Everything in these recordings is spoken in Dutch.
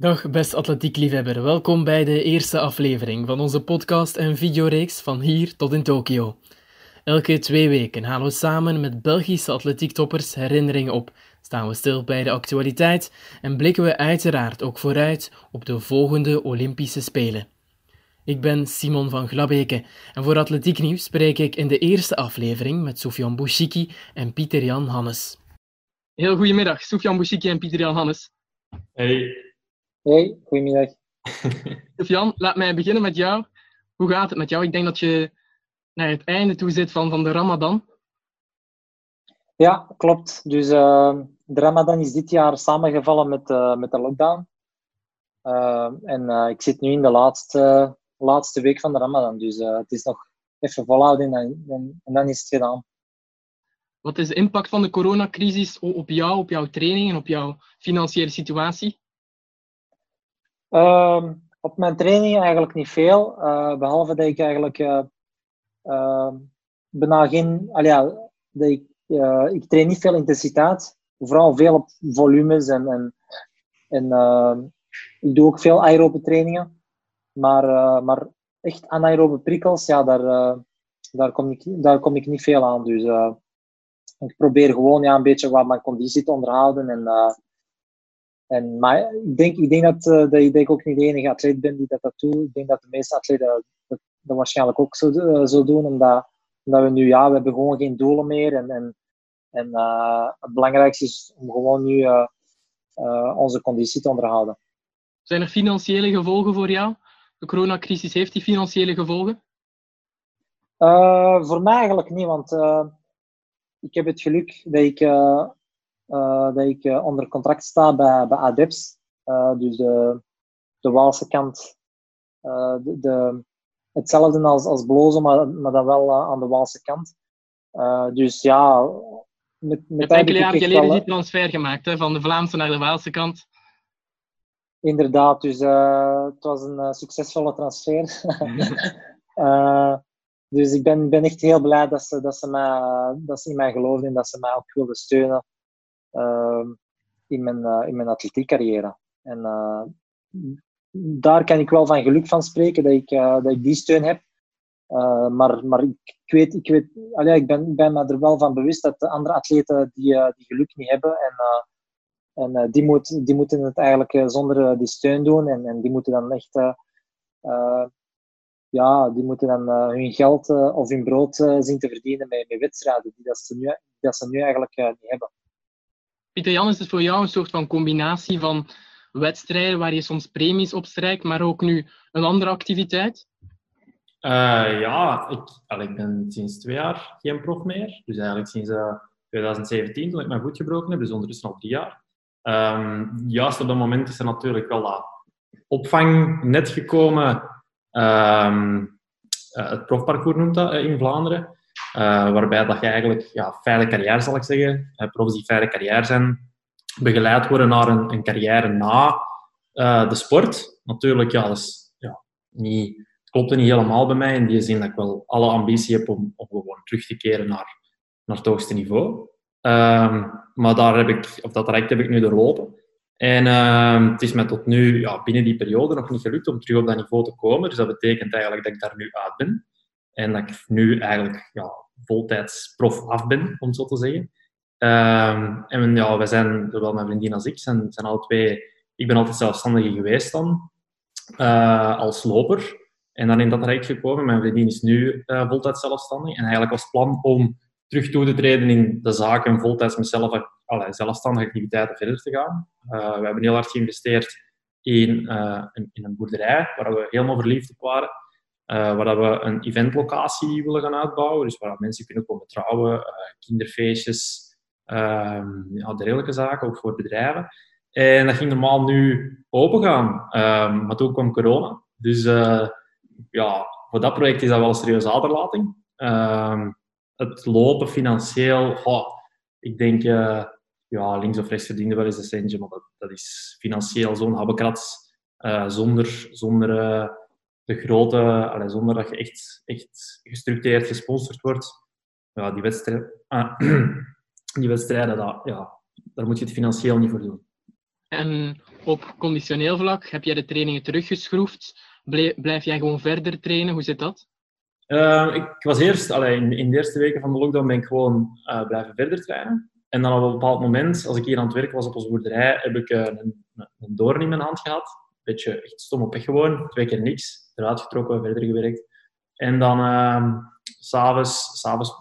Dag beste atletiekliefhebber, welkom bij de eerste aflevering van onze podcast en videoreeks van hier tot in Tokio. Elke twee weken halen we samen met Belgische atletiektoppers herinneringen op, staan we stil bij de actualiteit en blikken we uiteraard ook vooruit op de volgende Olympische Spelen. Ik ben Simon van Glabeke en voor Atletiek Nieuws spreek ik in de eerste aflevering met Sofian Bouchiki en Pieter-Jan Hannes. Heel goedemiddag, Sofian Bouchiki en Pieter-Jan Hannes. Hey. Hey, goedemiddag. Sofian, laat mij beginnen met jou. Hoe gaat het met jou? Ik denk dat je naar het einde toe zit van, van de Ramadan. Ja, klopt. Dus uh, de Ramadan is dit jaar samengevallen met, uh, met de lockdown. Uh, en ik zit nu in de laatste, laatste week van de Ramadan. Dus het is nog even volhouden en, en, en, dan is het gedaan. Wat is de impact van de coronacrisis op jou, op jouw training en op jouw financiële situatie? Ehm, op mijn training eigenlijk niet veel. behalve dat ik eigenlijk uh, bijna geen. Al ja, dat ik, uh, ik train niet veel intensiteit, vooral veel op volumes en, en, en uh, ik doe ook veel aerobe trainingen. Maar, maar echt anaerobe prikkels, ja, daar, daar, kom ik, daar kom ik niet veel aan. Dus ik probeer gewoon ja, een beetje wat mijn conditie te onderhouden. En, en, maar ik denk, ik denk dat, dat, ik, dat ik ook niet de enige atleet ben die dat, dat doet. Ik denk dat de meeste atleten dat, dat waarschijnlijk ook zo, uh, zo doen, omdat, omdat we nu, ja, we hebben gewoon geen doelen meer. En, en, en uh, het belangrijkste is om gewoon nu onze conditie te onderhouden. Zijn er financiële gevolgen voor jou? De coronacrisis heeft die financiële gevolgen? voor mij eigenlijk niet, want ik heb het geluk dat ik, dat ik onder contract sta bij, bij ADEPS. dus de, de Waalse kant, de, de, hetzelfde als, als blozen, maar, maar dan wel aan de Waalse kant. Dus ja, met, met Je hebt enkele jaar geleden wel, die transfer gemaakt, hè, van de Vlaamse naar de Waalse kant. Inderdaad, dus uh, het was een succesvolle transfer. dus ik ben, ben echt heel blij dat ze, dat, ze mij, dat ze in mij geloofden en dat ze mij ook wilden steunen in mijn, in mijn atletiekcarrière. En daar kan ik wel van geluk van spreken dat ik, uh, dat ik die steun heb. Maar maar ik, weet, ik, weet allee, ik ben, ben me er wel van bewust dat de andere atleten die, die geluk niet hebben. En, en die, moet, die moeten het eigenlijk zonder die steun doen. En, en die moeten dan echt ja, die moeten dan hun geld of hun brood zien te verdienen met, met wedstrijden die dat ze nu, dat ze nu eigenlijk niet hebben. Pieter Jan, is het voor jou een soort van combinatie van wedstrijden waar je soms premies opstrijkt, maar ook nu een andere activiteit? Uh, ja, ik, ik ben sinds twee jaar geen prof meer. Dus eigenlijk sinds uh, eh, 2017, toen ik mijn voet gebroken heb, dus ondertussen al drie jaar. Um, juist op dat moment is er natuurlijk wel dat opvang net gekomen. Um, uh, het profparcours noemt dat in Vlaanderen. Waarbij dat je eigenlijk ja, fijne carrière, zal ik zeggen. profs die fijne carrière zijn, begeleid worden naar een, een carrière na uh, de sport. Natuurlijk, ja, dat is, ja, niet, het klopt niet helemaal bij mij in die zin dat ik wel alle ambitie heb om, om gewoon terug te keren naar, naar het hoogste niveau. Um, maar daar heb ik, of dat traject heb ik nu doorlopen. En uh, het is mij tot nu ja, binnen die periode nog niet gelukt om terug op dat niveau te komen. Dus dat betekent eigenlijk dat ik daar nu uit ben. En dat ik nu eigenlijk ja, voltijds prof af ben, om zo te zeggen. Um, en ja, wij zijn, zowel mijn vriendin als ik, zijn, zijn alle twee... Ik ben altijd zelfstandige geweest dan, uh, als loper. En dan in dat traject gekomen. Mijn vriendin is nu uh, voltijds zelfstandig. En eigenlijk was het plan om terug toe te treden in de zaken en voltijds mezelf allerlei zelfstandige activiteiten verder te gaan. Uh, we hebben heel hard geïnvesteerd in, in, een boerderij waar we helemaal verliefd op waren. Uh, waar we een eventlocatie willen gaan uitbouwen. Dus waar mensen kunnen komen trouwen, kinderfeestjes, um, ja, dergelijke zaken, ook voor bedrijven. En dat ging normaal nu open gaan. Um, maar toen kwam corona. Dus uh, ja, voor dat project is dat wel een serieuze aderlating. Um, het lopen financieel, ik denk, ja, links of rechts verdiende wel eens een centje, maar dat, is financieel zo'n habbekrats. Zonder zonder de grote, allez, zonder dat je echt, echt gestructureerd gesponsord wordt. Ja, die wedstrijd, die wedstrijden, dat, ja, daar moet je het financieel niet voor doen. En op conditioneel vlak heb jij de trainingen teruggeschroefd. Blijf jij gewoon verder trainen? Hoe zit dat? Uh, ik was eerst, allee, in, in, de eerste weken van de lockdown ben ik gewoon uh, blijven verder trainen. En dan op een bepaald moment, als ik hier aan het werk was op onze boerderij, heb ik uh, een, een doorn in mijn hand gehad. Een beetje echt stom op weg gewoon. Twee keer niks. Eruit getrokken, verder gewerkt. En dan uh, s'avonds, s'avonds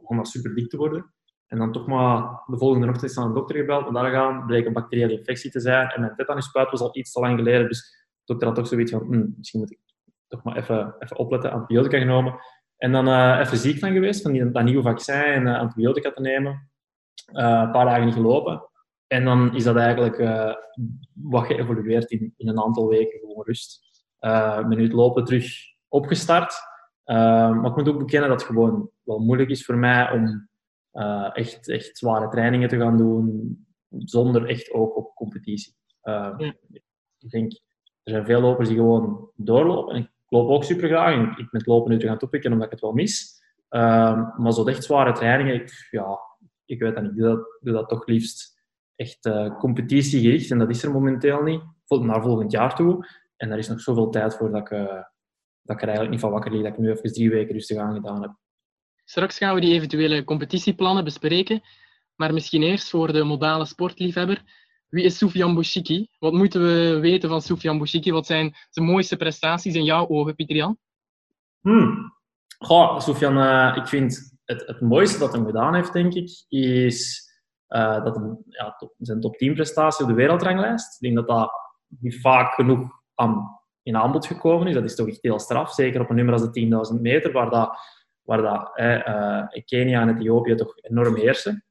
begon dat super dik te worden. En dan toch maar de volgende ochtend naar een dokter gebeld. En daar gaan bleek een bacteriële infectie te zijn. En mijn tetanusspuit was al iets te lang geleden. Dus de dokter had toch zoiets van, hm, misschien moet ik toch maar even, even opletten, antibiotica genomen. En dan uh, even ziek van geweest, van die, dat nieuwe vaccin en uh, antibiotica te nemen. Uh, een paar dagen niet gelopen. En dan is dat eigenlijk wat geëvolueerd in, in een aantal weken, gewoon rust. Uh, ben nu het lopen terug opgestart. maar ik moet ook bekennen dat het gewoon wel moeilijk is voor mij om echt, echt zware trainingen te gaan doen zonder echt oog op competitie. Ja. Ik denk, er zijn veel lopers die gewoon doorlopen loop ook super graag. Ik met lopen nu te gaan toepikken omdat ik het wel mis. Maar zo echt zware trainingen, ik, ja, ik weet dat niet. Ik doe dat, doe dat toch liefst echt competitiegericht. En dat is er momenteel niet. Naar volgend jaar toe. En daar is nog zoveel tijd voor dat ik, uh, dat ik er eigenlijk niet van wakker lig. Dat ik nu even drie weken rustig aan gedaan heb. Straks gaan we die eventuele competitieplannen bespreken. Maar misschien eerst voor de modale sportliefhebber. Wie is Soufiane Bouchiki? Wat moeten we weten van Soufiane Bouchiki? Wat zijn zijn mooiste prestaties in jouw ogen, Pieter-Jan? Hmm. Goh, Soufiane, uh, ik vind het, het mooiste dat hij gedaan heeft, denk ik, is uh, dat hem, ja, top, zijn top 10 prestatie op de wereldranglijst. Ik denk dat dat niet vaak genoeg in aanbod gekomen is. Dat is toch echt heel straf. Zeker op een nummer als de 10.000 meter, waar, dat, waar dat, uh, Kenia en Ethiopië toch enorm heersen.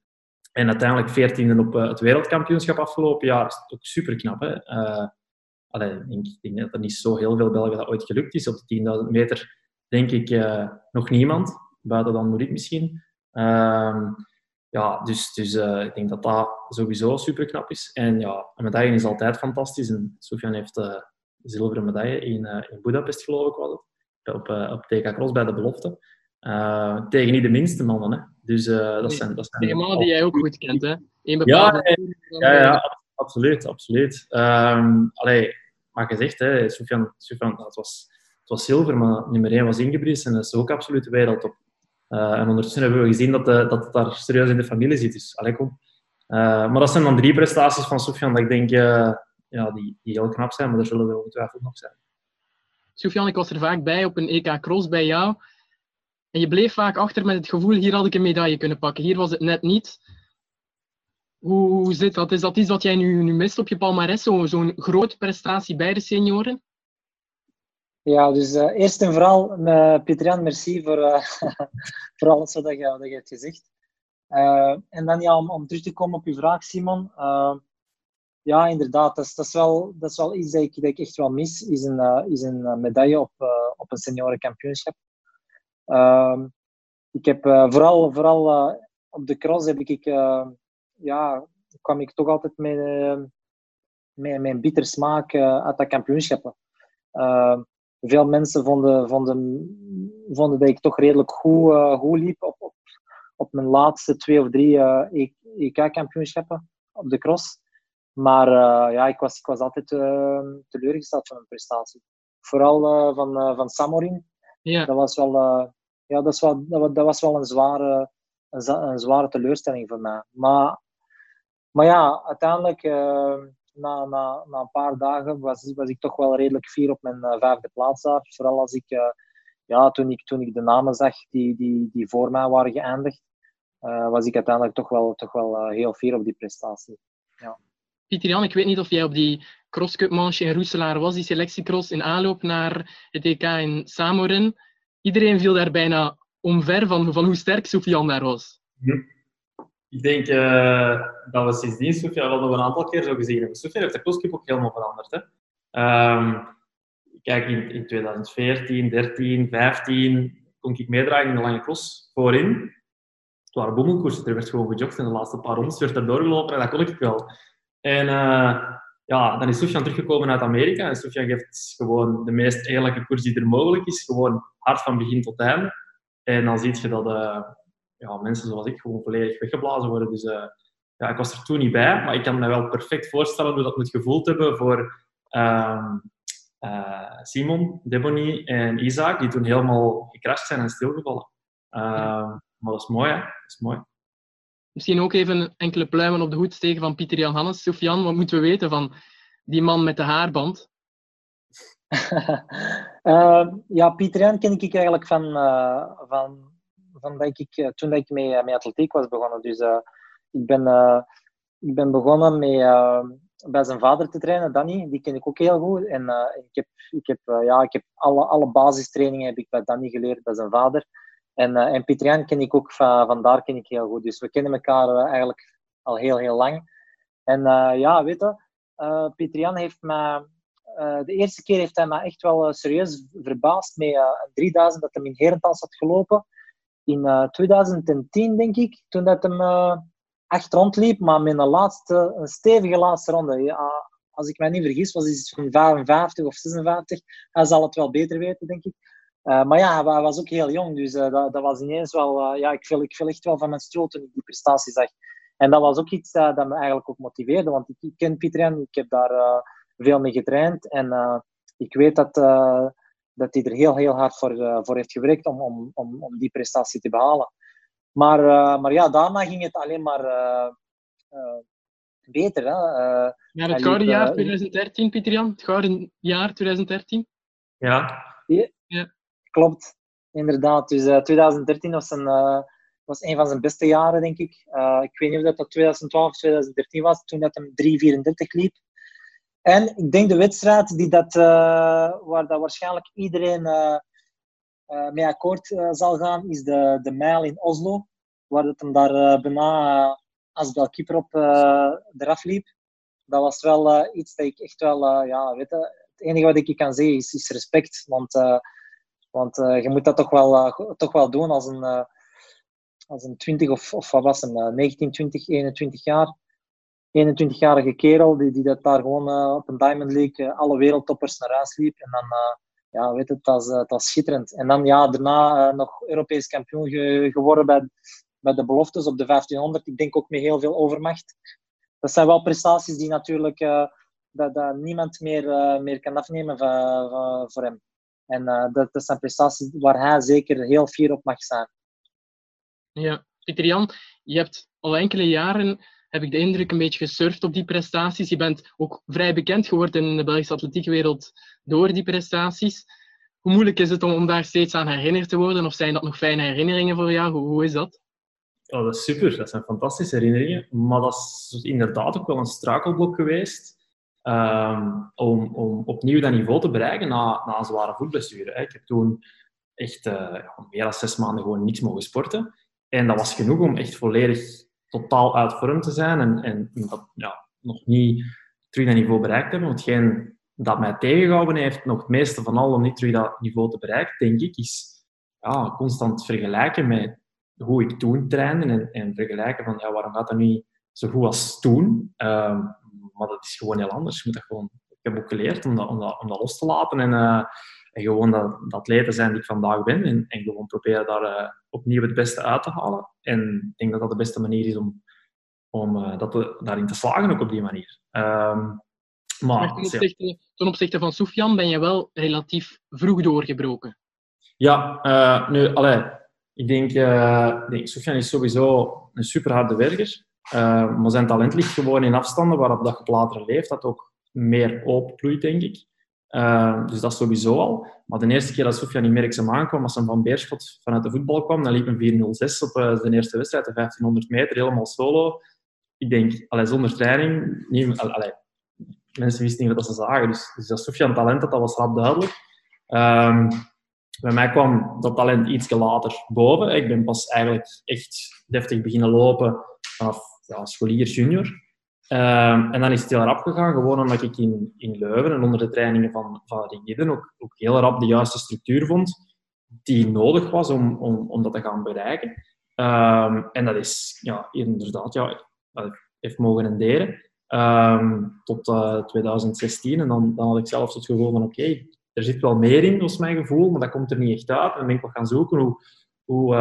En uiteindelijk veertiende op uh, het wereldkampioenschap afgelopen jaar. Dat is ook super knap. Hè? Allee, ik, denk, dat er niet zo heel veel Belgen dat ooit gelukt is. Op de 10.000 meter denk ik uh, nog niemand. Buiten dan Morit misschien. Ehm, ja, dus, dus ik denk dat dat sowieso super knap is. En ja, medaille is altijd fantastisch. En Sofian heeft zilveren medaille in, in Budapest, geloof ik, was het. Op, op TK Cross bij de belofte. tegen niet de minste mannen. Hè? Dus dat zijn... Dat zijn mannen die jij ook goed kent, hè? Een ja, ja, ja, absoluut, absoluut. Um, allee, maar gezegd, hè, Sofian, Sofian het, was, het was zilver, maar nummer 1 was Ingebrigtsen en dat is ook absoluut de wereldtop. Uh, en ondertussen hebben we gezien dat, de, dat het daar serieus in de familie zit. Dus, allee, kom. Uh, maar dat zijn dan drie prestaties van Sofian dat ik denk uh, ja, die, die heel knap zijn, maar er zullen er ongetwijfeld nog zijn. Sofian, ik was er vaak bij op een EK Cross bij jou. En je bleef vaak achter met het gevoel, hier had ik een medaille kunnen pakken. Hier was het net niet. Hoe, hoe zit dat? Is dat iets wat jij nu, nu mist op je palmarès? Zo'n zo grote prestatie bij de senioren? Ja, dus uh, eerst en vooral, uh, Pieter-Jan, merci voor, uh, voor alles wat je, wat je hebt gezegd. en dan ja, om, om, terug te komen op je vraag, Simon. Ja, inderdaad, dat is, dat, is wel, dat is wel iets dat ik, echt wel mis, is een, is een medaille op, op een seniorenkampioenschap. Ehm, ik heb vooral, vooral op de cross heb ik, ja, kwam ik toch altijd met, met, een bitter smaak uit dat kampioenschap. Ehm, veel mensen vonden, vonden, vonden dat ik toch redelijk goed, goed liep op, op, op mijn laatste twee of drie EK-kampioenschappen op de cross. Maar ja, ik was, ik was altijd teleurgesteld van mijn prestatie. Vooral van, van Samorin. Ja. Dat was wel, ja, dat, is wel, dat, dat was wel een zware, een, een, zware teleurstelling voor mij. Maar, maar ja, uiteindelijk, uh, na, na, na een paar dagen, was, was ik toch wel redelijk fier op mijn vijfde plaats daar. Vooral als ik, ja, toen ik, toen ik de namen zag die, die, die voor mij waren geëindigd, was ik uiteindelijk toch wel, toch wel heel fier op die prestatie. Ja. Pieter Jan, ik weet niet of jij op die crosscup manche in Roeselaar was, die selectiecross in aanloop naar het EK in Samorin iedereen viel daar bijna omver van, van hoe sterk Sofian daar was. Ik denk uh, dat we sindsdien Sofian wel een aantal keer zo gezien hebben. Sofian heeft de crosscup ook helemaal veranderd. Hè? Um, kijk, in, in 2014, 13, 15 kon ik meedragen in de lange cross voorin. Het waren bommelkoersen, er werd gewoon gejogd en de laatste paar rondes werd er doorgelopen en dat kon ik wel. En uh, ja, dan is Sofian teruggekomen uit Amerika en Sofian geeft gewoon de meest eerlijke koers die er mogelijk is. Gewoon hard van begin tot einde. En dan zie je dat uh, ja, mensen zoals ik gewoon volledig weggeblazen worden. Dus uh, ja, ik was er toen niet bij, maar ik kan me wel perfect voorstellen hoe dat moet gevoeld hebben voor ehm, eh, Simon, Debony en Isaac, die toen helemaal gecrashed zijn en stilgevallen. Ehm, maar dat is mooi, hè? Dat is mooi. Misschien ook even enkele pluimen op de hoed steken van Pieter Jan Hannes. Sofian, wat moeten we weten van die man met de haarband? uh, ja, Pieter Jan ken ik eigenlijk van, uh, van, van ik, eh, toen dat ik met, met atletiek was begonnen. Dus ik, ben, ik ben begonnen bij zijn vader te trainen, Danny. Die ken ik ook heel goed. En ik heb, ik heb, ja, ik heb alle, alle basistrainingen heb ik bij Danny geleerd, bij zijn vader. En, en Pieter Jan ken ik ook van, daar ken ik heel goed. Dus we kennen elkaar eigenlijk al heel, heel lang. En ja, weet je, Jan heeft uh, de eerste keer heeft hij me echt wel uh, serieus verbaasd met uh, 3000 dat hij in Herentals had gelopen. In 2010, denk ik, toen dat hem echt rondliep, maar met een, laatste, een stevige laatste ronde. Ja, als ik mij niet vergis, was hij van 55 of 56. Hij zal het wel beter weten, denk ik. Maar ja, hij was ook heel jong, dus dat, dat, was ineens wel... ja, ik viel, ik viel echt wel van mijn stoel toen ik die prestatie zag. En dat was ook iets dat me eigenlijk ook motiveerde, want ik, ik ken Pieter en ik heb daar veel mee getraind. En uh, ik weet dat, uh, dat hij er heel, heel hard voor, uh, voor heeft gewerkt om, om, om, om die prestatie te behalen. Maar, maar ja, daarna ging het alleen maar beter. Hè? ja, het gouden jaar 2013, Pieter Jan. Het gouden jaar 2013. Ja. Klopt, inderdaad. Dus 2013 was een was een van zijn beste jaren, denk ik. Uh, ik weet niet of dat 2012 of 2013 was, toen dat hem 3,34 liep. En ik denk de wedstrijd die dat, waar dat waarschijnlijk iedereen mee akkoord zal gaan, is de, de mijl in Oslo. Waar het hem daar bijna als keeper op eraf liep. Dat was wel iets dat ik echt wel, ja, weet het enige wat ik kan zeggen is, is respect. Want, want je moet dat toch wel, toch wel doen als een, als een 20 of, of wat was een 19, 20, 21 jaar 21-jarige kerel die, die dat daar gewoon op een Diamond League alle wereldtoppers naar huis liep. En dan, ja, weet het, dat was, dat schitterend. En dan ja, daarna nog Europees kampioen ge geworden bij, bij de beloftes op de 1500. Ik denk ook met heel veel overmacht. Dat zijn wel prestaties die natuurlijk dat, dat niemand meer, meer kan afnemen voor hem. En dat, dat zijn prestaties waar hij zeker heel fier op mag zijn. Ja, Pieter Jan, je hebt al enkele jaren heb ik de indruk een beetje gesurfd op die prestaties. Je bent ook vrij bekend geworden in de Belgische atletiekwereld door die prestaties. Hoe moeilijk is het om, om daar steeds aan herinnerd te worden? Of zijn dat nog fijne herinneringen voor jou? Hoe, hoe is dat? Oh, dat is super. Dat zijn fantastische herinneringen. Maar dat is inderdaad ook wel een struikelblok geweest um, om, om opnieuw dat niveau te bereiken na, na een zware voetblessure. Ik heb toen echt uh, meer dan zes maanden gewoon niks mogen sporten. En dat was genoeg om echt volledig totaal uit vorm te zijn en, en dat, ja, nog niet terug dat niveau bereikt hebben. Want hetgeen dat mij tegengehouden heeft, nog het meeste van al om niet terug dat niveau te bereiken, denk ik, is ja, constant vergelijken met hoe ik toen trainde en, en vergelijken van ja, waarom gaat dat niet zo goed als toen. Um, maar dat is gewoon heel anders. Je moet dat gewoon, ik heb ook geleerd om dat, om dat, om dat los te laten en, uh, en gewoon dat, dat atleten zijn die ik vandaag ben en, en gewoon proberen daar uh, opnieuw het beste uit te halen. En ik denk dat dat de beste manier is om, om uh, dat te, daarin te slagen, ook op die manier. Um, maar, ten, opzichte, ten opzichte van Sofian ben je wel relatief vroeg doorgebroken. Ja, uh, nu, allee, ik denk, uh, denk Sofian is sowieso een super harde werker. Uh, maar zijn talent ligt gewoon in afstanden waarop dat je later leeft, dat ook meer openbloeit, denk ik. Uh, dus dat sowieso al. Maar de eerste keer dat Sofia niet merkzaam aankwam, als hij van Beerschot vanuit de voetbal kwam, dan liep een 406 op uh, de eerste wedstrijd, de 1500 meter, helemaal solo. Ik denk, allee, zonder training, niet, mensen wisten niet wat ze zagen. Dus, dus dat Sofia een talent had, dat was rap duidelijk. Um, bij mij kwam dat talent iets later boven. Ik ben pas eigenlijk echt deftig beginnen lopen vanaf ja, scholier junior. Um, en dan is het heel rap gegaan, gewoon omdat ik in, in Leuven en onder de trainingen van, van Rigiden ook, ook heel rap de juiste structuur vond die nodig was om, om, om dat te gaan bereiken. Um, en dat is ja, inderdaad, ja, dat heeft mogen renderen um, tot uh, eh, 2016. En dan, dan had ik zelfs het gevoel van oké, er zit wel meer in, was mijn gevoel, maar dat komt er niet echt uit. En dan ben ik wat gaan zoeken, hoe, hoe,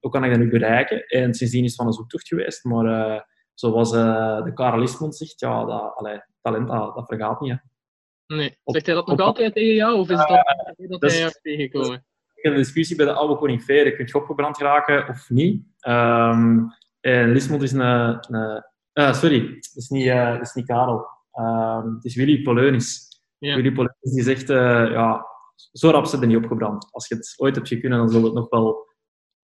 hoe kan ik dat nu bereiken? En sindsdien is het van een zoektocht geweest, maar... Uh, zoals uh, de Karel Ismond zegt, ja, dat, allee, talent, dat, dat vergaat niet. Hè. Nee. Zegt hij dat nog altijd tegen jou, of is het dat, dat, dat hij jou tegengekomen? In de discussie bij de oude koning Veer, kun je opgebrand geraken of niet. Um, en Lismond is een... een uh, sorry, het is niet, uh, is niet Karel. Um, het is Willy Poleunis. Ja. Willy Poleunis die zegt, uh, ja, zo rap zit er niet opgebrand. Als je het ooit hebt kunnen, dan zal het nog wel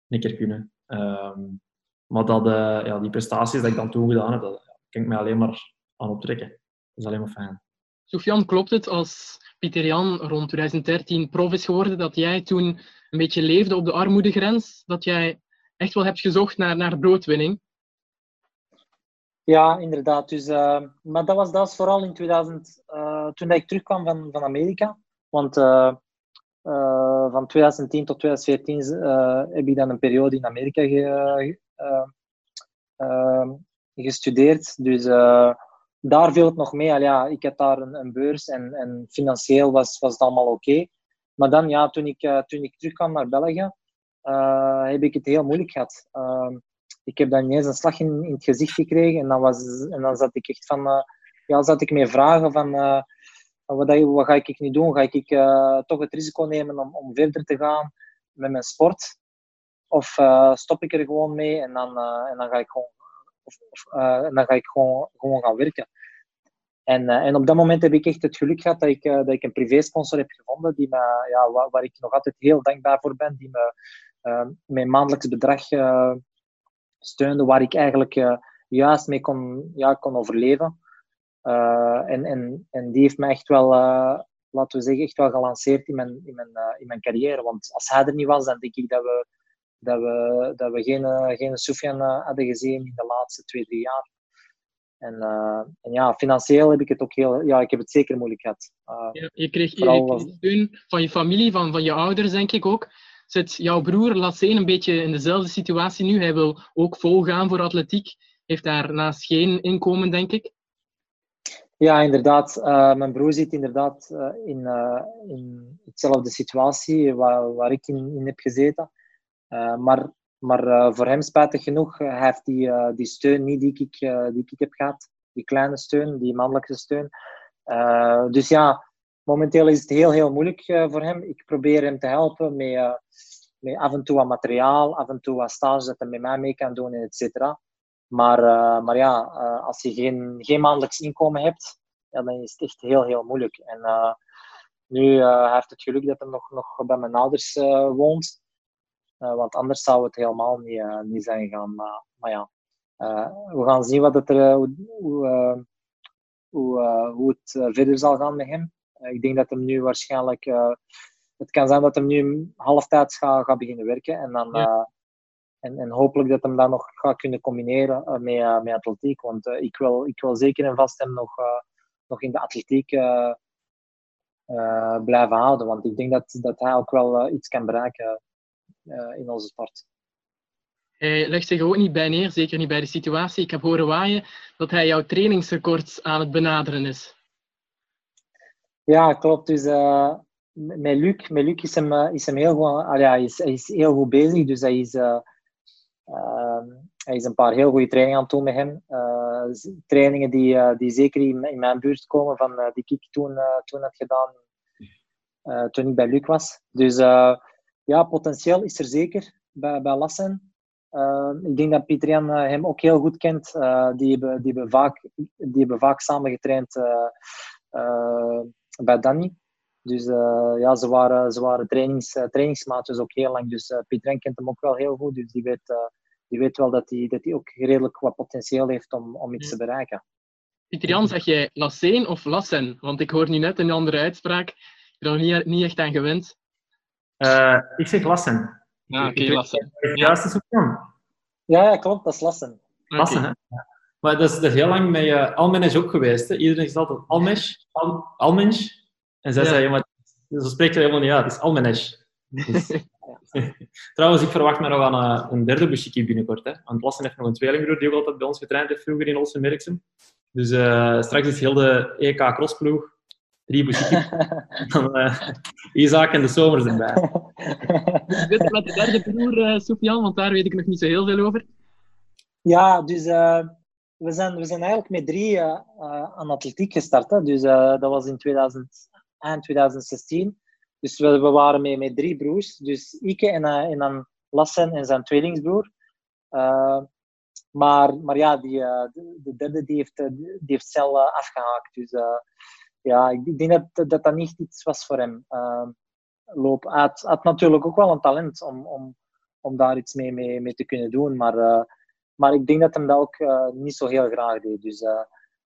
een keer kunnen. Um, maar dat, ja, die prestaties dat ik dan toen gedaan heb, dat kan ik mij alleen maar aan optrekken. Dat is alleen maar fijn. Sofian, klopt het als Pieter Jan rond 2013 prof is geworden, dat jij toen een beetje leefde op de armoedegrens? Dat jij echt wel hebt gezocht naar, naar broodwinning? Ja, inderdaad. Dus, uh, maar dat was, dat was vooral in 2000, uh, toen ik terugkwam van, van Amerika. Want uh, van 2010 tot 2014 heb ik dan een periode in Amerika ge, gestudeerd. Dus daar viel het nog mee. Al ja, ik had daar een, een beurs en, en, financieel was, was het allemaal oké. Maar dan, ja, toen ik, toen ik terugkwam naar België, heb ik het heel moeilijk gehad. Ehm, ik heb dan ineens een slag in, het gezicht gekregen. En dan, was, en dan zat ik echt van... Uh, ja, zat ik met vragen van... Uh, wat, wat, ga ik nu doen? Ga ik uh, toch het risico nemen om, om verder te gaan met mijn sport? Of stop ik er gewoon mee en dan, en dan ga ik gewoon, dan ga ik gewoon, gewoon gaan werken? En, en op dat moment heb ik echt het geluk gehad dat ik, dat ik een privé-sponsor heb gevonden die me, ja, waar, waar, ik nog altijd heel dankbaar voor ben, die me mijn maandelijks bedrag steunde, waar ik eigenlijk uh, juist mee kon, ja, kon overleven. Uh, en, en, en die heeft mij echt wel, uh, laten we zeggen, echt wel gelanceerd in mijn, in, mijn, in mijn carrière. Want als hij er niet was, dan denk ik dat we, dat we, dat we geen, geen hadden gezien in de laatste twee, drie jaar. En, en, ja, financieel heb ik het ook heel, ja, ik heb het zeker moeilijk gehad. ja, je kreeg, je steun van je familie, van, van je ouders, denk ik ook zit jouw broer Lasseen een beetje in dezelfde situatie nu. Hij wil ook volgaan voor atletiek. Heeft daarnaast geen inkomen, denk ik. Ja, inderdaad. Uh, mijn broer zit inderdaad uh, in, uh, in hetzelfde situatie waar, waar ik in, in heb gezeten. maar maar voor hem, spijtig genoeg, hij heeft die, die steun niet die ik, die ik heb gehad. Die kleine steun, die mannelijke steun. dus ja, momenteel is het heel, heel moeilijk voor hem. Ik probeer hem te helpen met met af en toe wat materiaal, af en toe wat stage dat hij met mij mee kan doen, et cetera. Maar, uh, maar ja, als je geen, geen maandelijks inkomen hebt, ja, dan is het echt heel, heel moeilijk. En uh, nu hij heeft het geluk dat hij nog, nog bij mijn ouders woont. want anders zou het helemaal niet, niet zijn gegaan. Maar, maar ja, we gaan zien wat het er, hoe, hoe, hoe het verder zal gaan met hem. Ik denk dat hem nu waarschijnlijk het kan zijn dat hem nu halftijds gaat, gaat beginnen werken. En, dan, uh, en, en, hopelijk dat hem dat nog gaat kunnen combineren uh, met, uh, met atletiek. Want ik, wil, ik wil zeker en vast hem nog, nog in de atletiek blijven houden. Want ik denk dat, dat hij ook wel iets kan bereiken in onze sport. Hij legt zich ook niet bij neer, zeker niet bij de situatie. Ik heb horen waaien dat hij jouw trainingsrecord aan het benaderen is. Ja, klopt. Dus met Luc, met Luc is, hem, eh, is hem heel goed, ja, is, is heel goed bezig. Dus hij is, uh, uh, hij is een paar heel goede trainingen aan het doen met hem. Trainingen die, die zeker in, mijn buurt komen, van, die ik toen, toen had gedaan toen ik bij Luc was. Dus ja, potentieel is er zeker bij, bij Lassen. ik denk dat Pieter Jan hem ook heel goed kent. die, hebben, die, hebben vaak, die hebben vaak samen getraind bij Danny. Dus uh, ja, ze waren, ze waren trainings, uh, trainingsmaatjes ook heel lang. Dus uh, Pieter kent hem ook wel heel goed. Dus die weet, die weet wel dat hij dat die ook redelijk wat potentieel heeft om, om iets te bereiken. Pieter Jan, zeg jij Lasseen of Lassen? Want ik hoor nu net een andere uitspraak. Ik ben er niet, niet echt aan gewend. ik zeg Lassen. Ja, oké, okay, Lassen. Juist ja. ja, klopt. Dat is Lassen. Lassen, hè? Maar dat is, dat is heel lang met uh, Almensch ook geweest. Hè? Iedereen zegt altijd Almensch, Al, Almensch. En zij ja. zei, maar zo spreekt er helemaal niet uit. Het is Almenesh. Dus, trouwens, ik verwacht me nog aan een, eh, een derde Bushiki binnenkort. Hè. Want Lassen heeft nog een tweelingbroer die ook altijd bij ons getraind heeft vroeger in Olsen Merksem. Dus uh, straks is heel de EK crossploeg drie Bushiki. dan uh, Isaac en de Zomers erbij. Dit met de derde broer, uh, Sofian, want daar weet ik nog niet zo heel veel over. Ja, dus we zijn, we zijn eigenlijk met drie uh, aan atletiek gestart. Hè. Dus dat was in 2000, eind 2016. Dus we, waren met, met drie broers. Dus ik en, en dan Lassen en zijn tweelingsbroer. maar, maar ja, die, de, de, derde die heeft, die heeft zelf afgehaakt. Dus ja, ik denk dat, dat dat niet iets was voor hem. loop. Hij had, had natuurlijk ook wel een talent om, om, om daar iets mee, mee, mee te kunnen doen. Maar maar ik denk dat hem dat ook uh, niet zo heel graag deed. Dus, uh,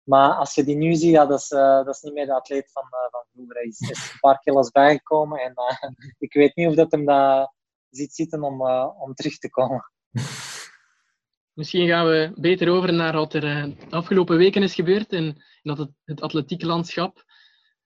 maar als je die nu ziet, ja, dat, is, uh, dat is niet meer de atleet van, van vroeger. Hij is, een paar kilo's bijgekomen. En ik weet niet of dat hem dat ziet zitten om, om terug te komen. Misschien gaan we beter over naar wat er de afgelopen weken is gebeurd in dat het, het atletieke landschap.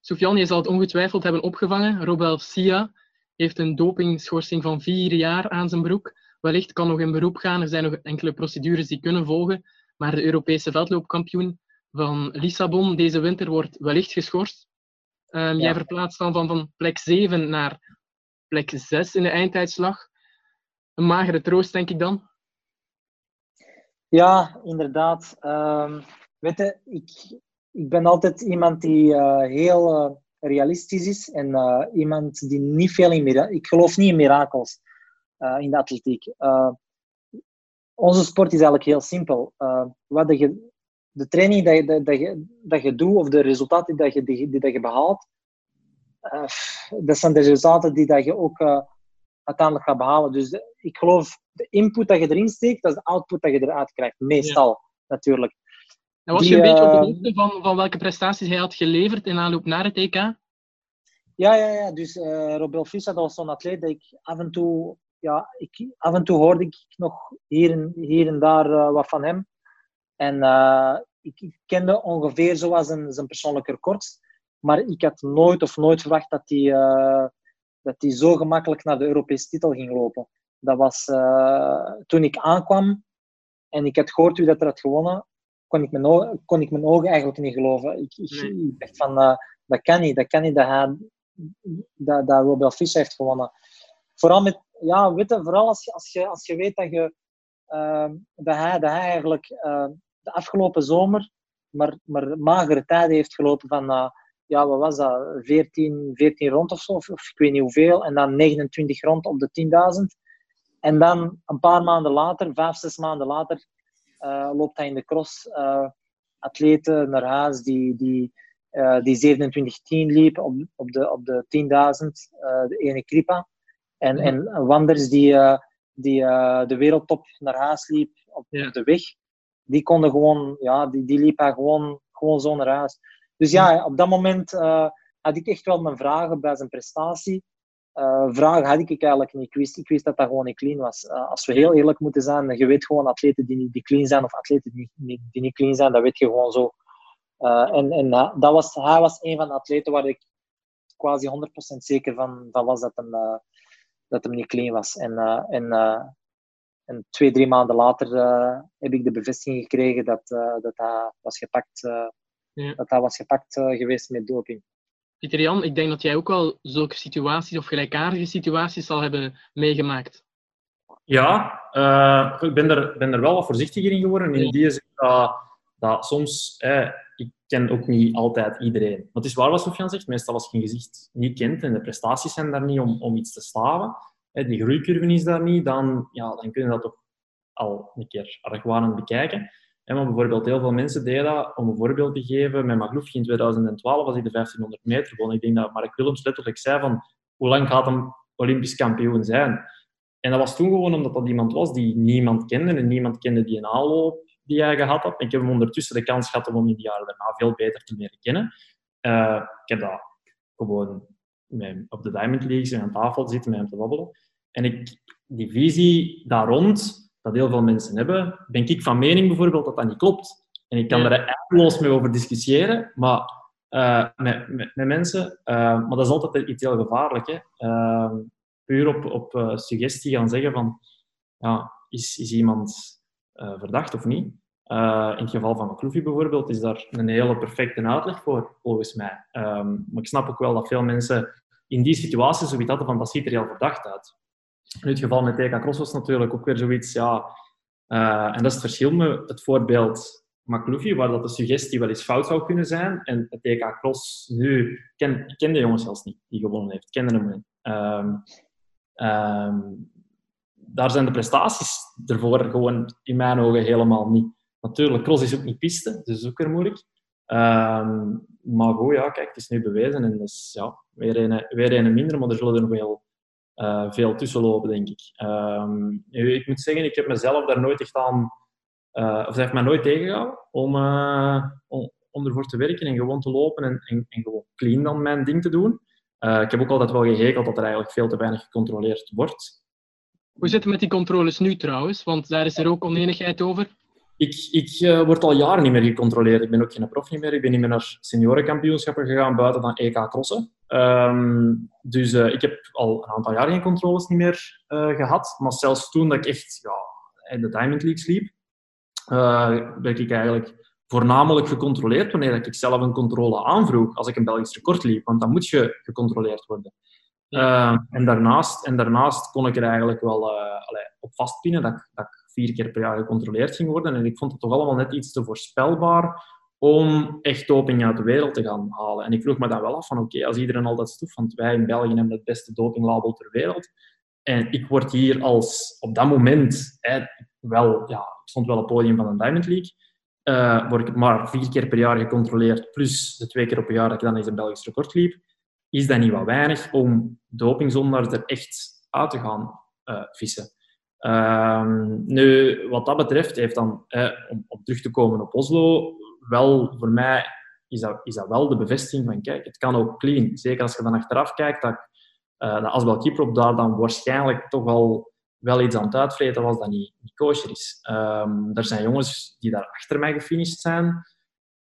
Sofiane, je zal het ongetwijfeld hebben opgevangen. Robel Sia heeft een dopingschorsing van vier jaar aan zijn broek wellicht kan nog in beroep gaan. Er zijn nog enkele procedures die kunnen volgen. Maar de Europese veldloopkampioen van Lissabon deze winter wordt wellicht geschorst. Um, Jij verplaatst dan van, van plek 7 naar plek 6 in de eindtijdslag. Een magere troost, denk ik dan. Ja, inderdaad. Um, weet je, ik, ik ben altijd iemand die uh, heel uh, realistisch is en uh, iemand die niet veel in mirakels. Ik geloof niet in mirakels. Eh, in de atletiek. Eh, onze sport is eigenlijk heel simpel. Eh, wat je, de training dat je, dat, je, dat je doet, of de resultaten die, je, die, die dat je behaalt, dat zijn de resultaten die dat je ook uiteindelijk gaat behalen. Dus ik geloof, de input dat je erin steekt, dat is de output dat je eruit krijgt. Meestal, natuurlijk. En was je een beetje op de hoogte van, van welke prestaties hij had geleverd in aanloop naar het EK? Ja, ja, ja. Dus uh, Robel Fissa, dat was zo'n atleet dat ik af en toe ja, ik, af en toe hoorde ik nog hier en, hier en daar uh, wat van hem. En uh, ik, kende ongeveer zoals zijn, zijn persoonlijke records. Maar ik had nooit of nooit verwacht dat hij, uh, dat hij zo gemakkelijk naar de Europese titel ging lopen. Dat was toen ik aankwam en ik had gehoord wie dat er had gewonnen, kon ik mijn ogen, kon ik mijn ogen eigenlijk niet geloven. Ik, ik, ik dacht van, dat kan niet, dat kan niet dat, hij, dat, dat Robert Fischer heeft gewonnen. Vooral met, ja, weet je, vooral als je, als je, als je weet dat, je, uh, dat, hij, dat hij eigenlijk uh, de afgelopen zomer maar, maar magere tijden heeft gelopen van, uh, ja, wat was dat, 14, 14 rond of zo, of, of, ik weet niet hoeveel, en dan 29 rond op de 10.000. En dan een paar maanden later, vijf, zes maanden later, uh, loopt hij in de cross uh, atleten naar huis die, die, die 27-10 liep op, op de, op de 10.000, de ene Kripa. En, en wanders die, uh, die uh, de wereldtop naar huis liep op, de weg, die konden gewoon, ja, die, die liepen gewoon, gewoon zo naar huis. Dus ja, op dat moment uh, had ik echt wel mijn vragen bij zijn prestatie. vragen had ik eigenlijk niet. Ik wist, ik wist dat dat gewoon niet clean was. als we heel eerlijk moeten zijn, je weet gewoon atleten die, niet, die clean zijn of atleten die, die, die niet clean zijn, dat weet je gewoon zo. en en dat was, hij was een van de atleten waar ik quasi 100% zeker van, van was dat een, dat hem niet clean was. En, uh, en, uh, en twee, drie maanden later uh, heb ik de bevestiging gekregen dat, dat hij was gepakt, ja. dat hij was gepakt geweest met doping. Pieter Jan, ik denk dat jij ook wel zulke situaties of gelijkaardige situaties zal hebben meegemaakt. Ja, ik ben er, ben er wel wat voorzichtiger in geworden. In die zin dat, dat soms ik ken ook niet altijd iedereen. Wat is waar wat Sofian zegt, meestal als je een gezicht niet kent en de prestaties zijn daar niet om, om iets te slaven, die groeicurve is daar niet, dan, ja, dan kun je dat toch al een keer argwanend bekijken. En maar bijvoorbeeld heel veel mensen deden dat, om een voorbeeld te geven, met Magloufje in 2012 was hij de 1500 meter gewoon. Ik denk dat Mark Willems letterlijk zei van, hoe lang gaat hem Olympisch kampioen zijn? En dat was toen gewoon omdat dat iemand was die niemand kende en niemand kende die een aanloop die hij gehad had. Ik heb hem ondertussen de kans gehad om hem in de jaren daarna veel beter te leren kennen. Uh, ik heb dat gewoon met, op de Diamond Leagues aan tafel zitten met hem te babbelen. En ik, die visie daar rond, dat heel veel mensen hebben, ben ik van mening bijvoorbeeld dat dat niet klopt. En ik kan ja. er eindeloos mee over discussiëren, maar uh, met, met, met, mensen. Uh, maar dat is altijd iets heel gevaarlijk. Hè? puur op, op suggestie gaan zeggen van, ja, is, is iemand verdacht of niet? Uh, in het geval van McCloofy bijvoorbeeld is daar een hele perfecte uitleg voor, volgens mij. Um, maar ik snap ook wel dat veel mensen in die situatie zoiets hadden van dat ziet er heel verdacht uit. In het geval met TK Cross was natuurlijk ook weer zoiets, ja... Uh, en dat is het verschil met het voorbeeld McLuffy, waar dat de suggestie wel eens fout zou kunnen zijn. En EK Cross nu, ken, ken de jongen zelfs niet die gewonnen heeft. Kende hem niet. Ehm, ehm, daar zijn de prestaties ervoor gewoon in mijn ogen helemaal niet. Natuurlijk, cross is ook niet piste, dus ook weer moeilijk. Ehm, maar goed, ja, kijk, het is nu bewezen en dus ja, weer een, weer een minder, maar er zullen er nog wel uh, veel tussen lopen, denk ik. Um, ik moet zeggen, ik heb mezelf daar nooit echt aan, uh, of dat heeft mij nooit tegengehouden om, uh, om, ervoor te werken en gewoon te lopen en, en, en gewoon clean dan mijn ding te doen. ik heb ook altijd wel gehekeld dat er eigenlijk veel te weinig gecontroleerd wordt. Hoe zit het met die controles nu trouwens? Want daar is er ook oneenigheid over. Ik, ik uh, word al jaren niet meer gecontroleerd. Ik ben ook geen prof niet meer. Ik ben niet meer naar seniorenkampioenschappen gegaan buiten dan EK crossen. Um, dus uh, ik heb al een aantal jaar geen controles niet meer uh, gehad. Maar zelfs toen dat ik echt ja, in de Diamond League sliep, werd ik eigenlijk voornamelijk gecontroleerd wanneer ik zelf een controle aanvroeg als ik een Belgisch record liep. Want dan moet je gecontroleerd worden. Uh, en, daarnaast, en daarnaast kon ik er eigenlijk wel allee, op vastpinnen dat, dat ik vier keer per jaar gecontroleerd ging worden. En ik vond het toch allemaal net iets te voorspelbaar om echt doping uit de wereld te gaan halen. En ik vroeg me dan wel af van oké, als iedereen al dat stof, want wij in België hebben het beste dopinglabel ter wereld. En ik word hier als, op dat moment, wel, ja, ik stond wel op het podium van een Diamond League, uh, word ik maar vier keer per jaar gecontroleerd, plus de twee keer op een jaar dat ik dan eens een Belgisch record liep. Is dat niet wat weinig om dopingzondaars er echt uit te gaan uh, vissen? Um, nu, wat dat betreft, heeft dan, eh, om, om, terug te komen op Oslo, wel voor mij is dat, is dat wel de bevestiging van, kijk, het kan ook clean. Zeker als je dan achteraf kijkt, dat, uh, dat Asbel Kiprop daar dan waarschijnlijk toch wel, wel iets aan het uitvreten was dat niet, niet is. Um, er zijn jongens die daar achter mij gefinished zijn,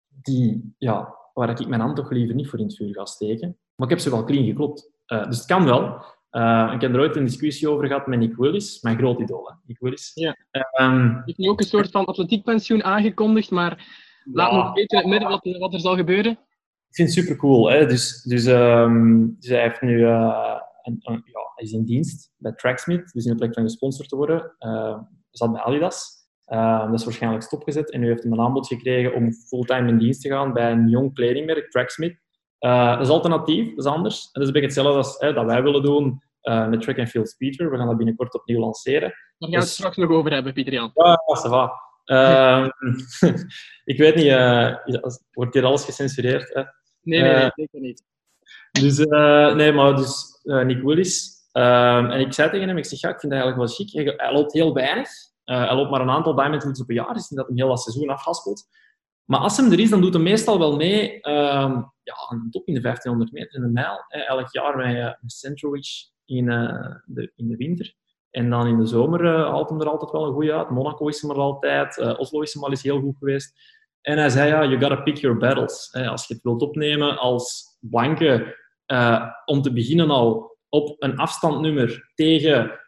die, ja, waar ik mijn hand toch liever niet voor in het vuur ga steken. Maar ik heb ze wel clean geklopt. Uh, dus het kan wel. Uh, ik heb er ooit een discussie over gehad met Nick Willis, mijn groot idool. Hè? Nick Willis. Ja. Um, heeft nu ook een soort van atletiekpensioen aangekondigd, maar laat nog een beetje in het midden wat, wat, er zal gebeuren. Ik vind het super cool. Hè? Dus, dus, um, dus hij heeft nu uh, een, een, ja, hij is in dienst bij Tracksmith, dus in de plek van gesponsord te worden. Uh, zat bij Adidas. Uh, dat is waarschijnlijk stopgezet en nu heeft hij een aanbod gekregen om fulltime in dienst te gaan bij een jong kledingmerk, Tracksmith. Uh, dat is alternatief, dat is anders. En dat is een beetje hetzelfde als hè, dat wij willen doen uh, met Track and Field Speeder. We gaan dat binnenkort opnieuw lanceren. Daar gaan we het dus- straks nog over hebben, Pieter Jan. Ja, ça va. Uh, ik weet niet, uh, wordt hier alles gecensureerd? Hè? Nee, nee, nee, zeker niet. Dus, nee, maar dus Nick Willis. Ehm, en ik zei tegen hem, ik zeg, ja, ik vind het eigenlijk wel chic. Hij, loopt heel weinig. hij loopt maar een aantal Diamond Leagues op een jaar, dus dat hij heel dat seizoen afhaspelt. Maar als hem er is, dan doet hij meestal wel mee um, ja, een top in de 1500 meter in de mijl. Elk jaar met, uh, met Centrowich in, uh, de, in de winter. En dan in de zomer uh, haalt hem er altijd wel een goede uit. Monaco is hem er altijd. Oslo is hem al eens heel goed geweest. En hij zei, ja, you gotta pick your battles. Als je het wilt opnemen als blanke, om te beginnen al op een afstandnummer tegen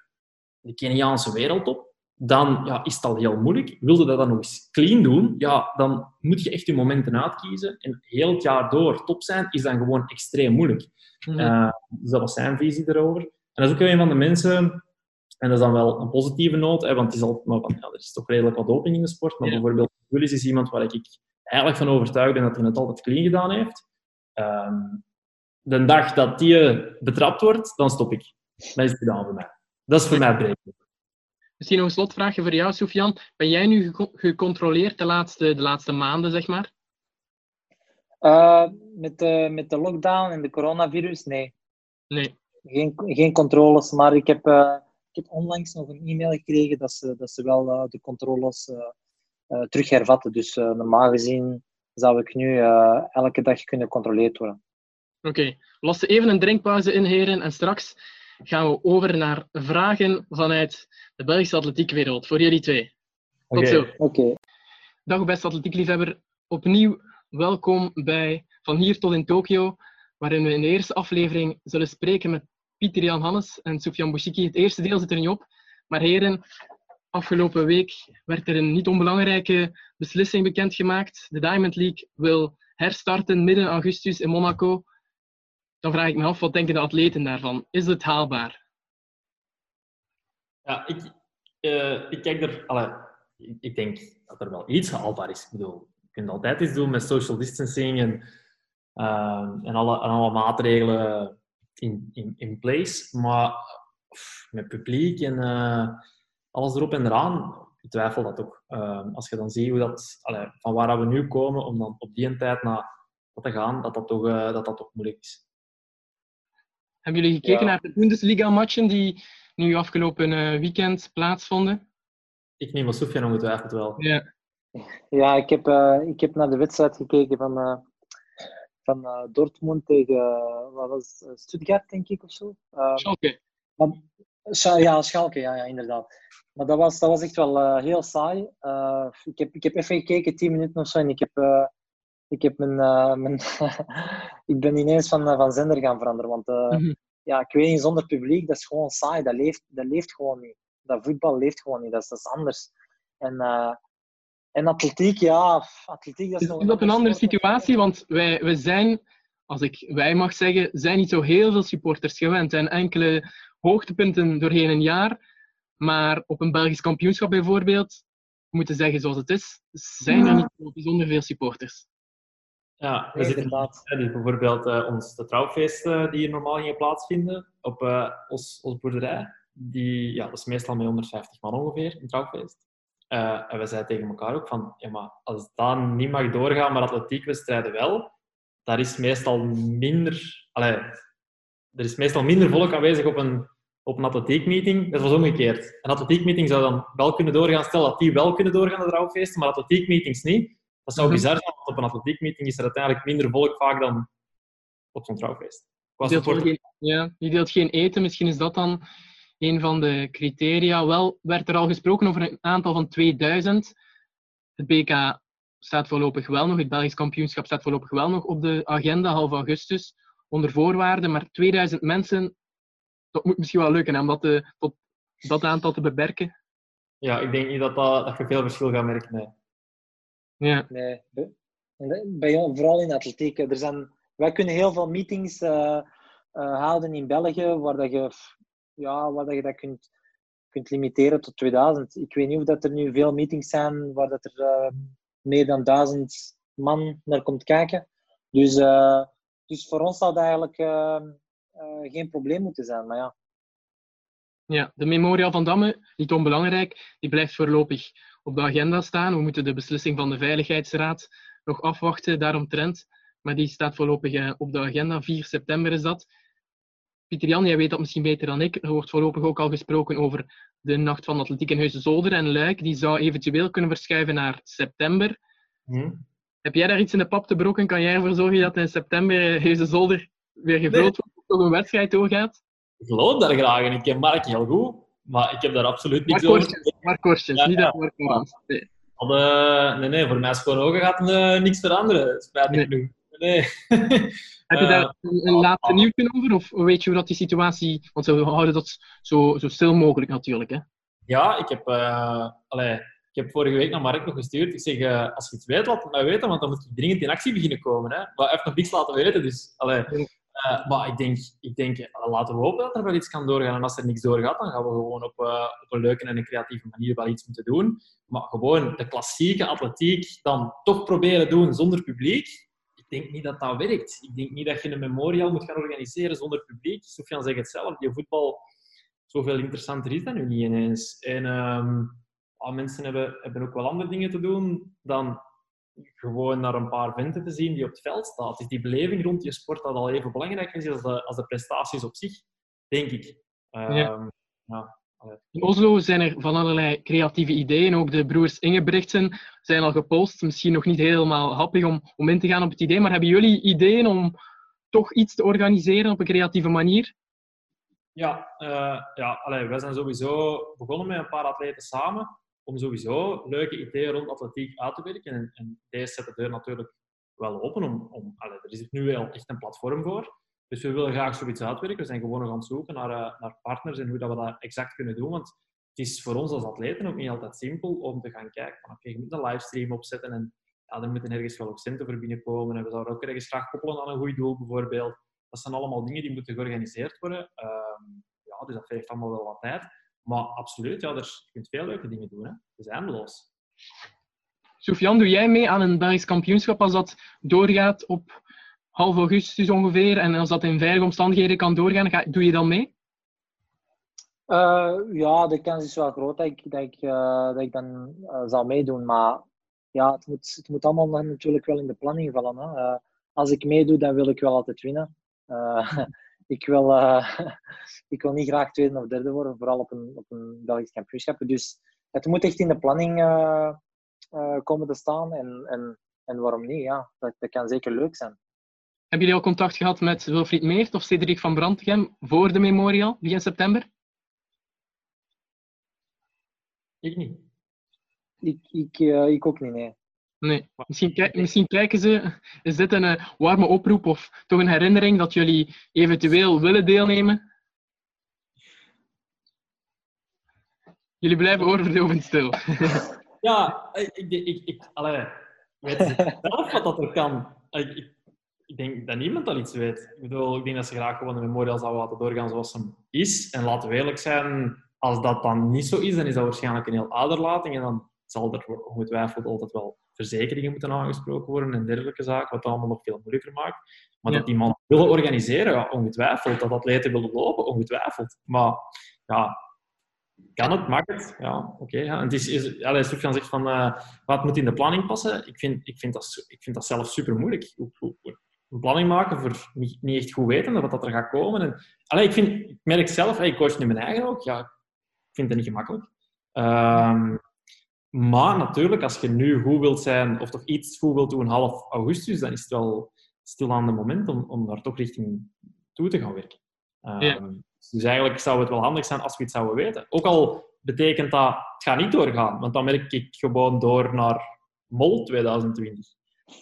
de Keniaanse wereldtop, dan ja, is het al heel moeilijk. Wilde dat dan nog eens clean doen, ja, dan moet je echt je momenten uitkiezen. En heel het jaar door top zijn, is dan gewoon extreem moeilijk. Mm -hmm. dus dat was zijn visie erover. En dat is ook een van de mensen, en dat is dan wel een positieve noot, hè, want het is altijd maar van, ja, er is toch redelijk wat doping in de sport. Maar ja. bijvoorbeeld Willis is iemand waar ik eigenlijk van overtuigd ben dat hij het altijd clean gedaan heeft. Um, de dag dat die betrapt wordt, dan stop ik. Dat is het gedaan voor mij. Dat is voor mij breken. Misschien nog een slotvraagje voor jou, Sofian. Ben jij nu gecontroleerd de laatste, de laatste maanden, zeg maar? Uh, met, de, met de lockdown en de coronavirus, nee. Nee. Geen, geen controles, maar ik heb, uh, ik heb onlangs nog een e-mail gekregen dat ze, dat ze wel uh, de controles terug hervatten. Dus normaal gezien zou ik nu elke dag kunnen gecontroleerd worden. Oké, okay. los even een drinkpauze in, heren, en straks gaan we over naar vragen vanuit de Belgische atletiekwereld. Voor jullie twee. Tot okay. zo. Okay. Dag beste atletiekliefhebber. Opnieuw welkom bij Van hier tot in Tokio, waarin we in de eerste aflevering zullen spreken met Pieter Jan Hannes en Sofian Bouchiki. Het eerste deel zit er niet op, maar heren, afgelopen week werd er een niet onbelangrijke beslissing bekendgemaakt. De Diamond League wil herstarten midden augustus in Monaco dan vraag ik me af, wat denken de atleten daarvan? Is het haalbaar? Ja, ik, uh, ik kijk er... Ik, denk dat er wel iets haalbaar is. Ik bedoel, je kunt altijd iets doen met social distancing en, uh, en, alle, alle maatregelen in, in, in place. Maar met publiek en uh, alles erop en eraan, ik twijfel dat ook. Als je dan ziet hoe dat, allee, van waar we nu komen, om dan op die tijd naar te gaan, dat dat toch, dat dat toch moeilijk is. Hebben jullie gekeken ja. naar de Bundesliga-matchen die nu afgelopen weekend plaatsvonden? Ik neem wel Sofia ongetwijfeld wel. Ja, ja ik, heb, uh, ik heb naar de wedstrijd gekeken van, uh, van uh, Dortmund tegen wat was het, Stuttgart, denk ik, of zo. Schalke. Maar, ja, Schalke, ja, ja, inderdaad. Maar dat was, dat was echt wel heel saai. ik, heb, ik heb even gekeken, 10 minuten of zo, en ik heb, ik heb mijn... mijn ik ben ineens van, van zender gaan veranderen, want mm -hmm. ja, ik weet niet, zonder publiek, dat is gewoon saai. Dat leeft, dat leeft gewoon niet dat voetbal leeft gewoon niet. Dat is, dat is anders. En, en atletiek, ja, atletiek dat is, is nog... Is dat een andere situatie? Want wij, wij zijn, als ik wij mag zeggen, zijn niet zo heel veel supporters gewend. En enkele hoogtepunten doorheen een jaar. Maar op een Belgisch kampioenschap bijvoorbeeld, moeten zeggen zoals het is, zijn er niet zo bijzonder veel supporters. Ja, we zitten inderdaad. Bijvoorbeeld uh, ons de trouwfeesten die hier normaal gingen plaatsvinden op uh, ons, ons boerderij die, ja, dat is meestal met 150 man ongeveer, een trouwfeest. Uh, en we zeiden tegen elkaar ook van, ja, maar als dat niet mag doorgaan, maar atletiekwedstrijden wel, daar is meestal minder... Allee, er is meestal minder volk aanwezig op een, op een atletiekmeeting. Dat was omgekeerd. Een atletiekmeeting zou dan wel kunnen doorgaan. Stel dat die wel kunnen doorgaan, de trouwfeesten, maar atletiekmeetings niet. Dat zou mhm. bizar zijn, want op een atletiekmeeting is er uiteindelijk minder volk vaak dan op zo'n trouwfeest. Je deelt, geen, ja, deelt geen eten, misschien is dat dan een van de criteria. Wel werd er al gesproken over een aantal van 2000. Het BK staat voorlopig wel nog, het Belgisch kampioenschap staat voorlopig wel nog op de agenda, half augustus, onder voorwaarden. Maar 2000 mensen, dat moet misschien wel lukken om dat, te, tot dat aantal te beperken. Ja, ik denk niet dat, dat, dat je veel verschil gaat merken. Nee. Ja. nee. Bij vooral in atletiek. Er zijn, wij kunnen heel veel meetings uh, uh, houden in België, waar dat je ja, waar je dat kunt, kunt limiteren tot 2000. Ik weet niet of dat er nu veel meetings zijn waar dat er uh, meer dan 1000 man naar komt kijken. Dus, dus voor ons zou dat eigenlijk geen probleem moeten zijn. Maar ja. Ja, de Memorial van Damme, niet onbelangrijk, die blijft voorlopig op de agenda staan. We moeten de beslissing van de Veiligheidsraad nog afwachten daaromtrent. Maar die staat voorlopig op de agenda. 4 september is dat. Pieter Jan, jij weet dat misschien beter dan ik. Er wordt voorlopig ook al gesproken over de Nacht van Atletiek in Huizen-Zolder en Luik. Die zou eventueel kunnen verschuiven naar september. Hm. Heb jij daar iets in de pap te brokken? Kan jij ervoor zorgen dat in september Huizen-Zolder weer gevuld nee. wordt of een wedstrijd doorgaat? Ik geloof daar graag in. Ik ken Mark heel goed, maar ik heb daar absoluut niks over. Mark Korstens, ja, niet dat Mark nee. Uh, nee, nee, voor mij is gewoon ogen gaat uh, niks veranderen. Spijt nee. Nee. Heb je daar een, een laatste nieuwtje over? Of weet je hoe dat die situatie... Want we houden dat zo, zo stil mogelijk natuurlijk. Hè? Ja, ik heb, allee, ik heb vorige week naar Mark nog gestuurd. Ik zeg, uh, als je iets weet, laat het mij weten, want dan moet je dringend in actie beginnen komen. Hè? Maar hij heeft nog niets laten weten, dus... Allee, uh, maar ik denk, ik denk laten we hopen dat er wel iets kan doorgaan. En als er niks doorgaat, dan gaan we gewoon op, op een leuke en een creatieve manier wel iets moeten doen. Maar gewoon de klassieke atletiek dan toch proberen doen zonder publiek denk niet dat dat werkt. Ik denk niet dat je een memorial moet gaan organiseren zonder publiek. Sofian zegt het zelf, die voetbal zoveel interessanter is dan nu niet ineens. En um, mensen hebben, hebben ook wel andere dingen te doen dan gewoon naar een paar venten te zien die op het veld staan. Dus die beleving rond je sport dat al even belangrijk is als de, als de prestaties op zich, denk ik. Um, ja. ja. In Oslo zijn er van allerlei creatieve ideeën. Ook de broers Ingebrigtsen zijn al gepost. Misschien nog niet helemaal happig om, om in te gaan op het idee. Maar hebben jullie ideeën om toch iets te organiseren op een creatieve manier? Ja, uh, ja allee, wij zijn sowieso begonnen met een paar atleten samen. Om sowieso leuke ideeën rond atletiek uit te werken. En, en deze zet de deur natuurlijk wel open. Om, om, er is nu wel echt een platform voor. Dus we willen graag zoiets uitwerken. We zijn gewoon nog aan het zoeken naar, uh, naar partners en hoe dat we dat exact kunnen doen. Want het is voor ons als atleten ook niet altijd simpel om te gaan kijken van oké, je moet een livestream opzetten en ja, er moeten ergens wel ook centen voor binnenkomen. En we zouden ook ergens graag koppelen aan een goed doel bijvoorbeeld. Dat zijn allemaal dingen die moeten georganiseerd worden. Uh, ja, dus dat vergt allemaal wel wat tijd. Maar absoluut, ja, er, je kunt veel leuke dingen doen. Hè. Het is eindeloos. Sofian, doe jij mee aan een Belgisch kampioenschap als dat doorgaat op half augustus ongeveer en als dat in veilige omstandigheden kan doorgaan, ga, doe je dan mee? Uh, ja, de kans is wel groot dat ik, dat ik, uh, dat ik dan uh, zal meedoen. Maar ja, het moet, het moet allemaal natuurlijk wel in de planning vallen. Hè. als ik meedoe, dan wil ik wel altijd winnen. ik, wil, ik wil niet graag tweede of derde worden, vooral op een, op een Belgisch kampioenschap. Dus het moet echt in de planning komen te staan. En, en, en waarom niet? Ja, dat, dat kan zeker leuk zijn. Hebben jullie al contact gehad met Wilfried Meert of Cedric van Brandgem voor de Memorial, begin september? Ik niet. Ik, ik, uh, ik ook niet, nee. Nee, misschien, misschien kijken ze, is dit een uh, warme oproep of toch een herinnering dat jullie eventueel willen deelnemen? Jullie blijven oorverdovend stil. ja, ik, ik, ik, ik allee, weet zelf wat dat er kan. Ik, ik, denk dat niemand dat iets weet. Ik bedoel, ik denk dat ze graag gewoon de memorial zouden laten doorgaan zoals hem is. En laten we eerlijk zijn, als dat dan niet zo is, dan is dat waarschijnlijk een heel aderlating en dan zal er ongetwijfeld altijd wel verzekeringen moeten aangesproken worden en dergelijke zaken, wat allemaal nog veel moeilijker maakt. Maar dat die man willen organiseren, ja, ongetwijfeld. Dat atleten willen lopen, ongetwijfeld. Maar ja, kan het, mag het? Ja, oké. Okay, ja. het is, is, allez, Sofian zegt van, uh, wat moet in de planning passen? Ik vind, ik vind, dat, ik vind dat zelf super moeilijk. Een planning maken voor niet, niet echt goed weten wat dat er gaat komen. En, allez, ik, vind, ik merk zelf, ik coach nu mijn eigen ook, ja, ik vind het niet gemakkelijk. Um, maar natuurlijk, als je nu goed wilt zijn, of toch iets goed wilt doen half augustus, dan is het wel stil aan de moment om, om daar toch richting toe te gaan werken. Um, ja. Dus eigenlijk zou het wel handig zijn als we iets zouden weten. Ook al betekent dat, het gaat niet doorgaan, want dan merk ik gewoon door naar MOL 2020.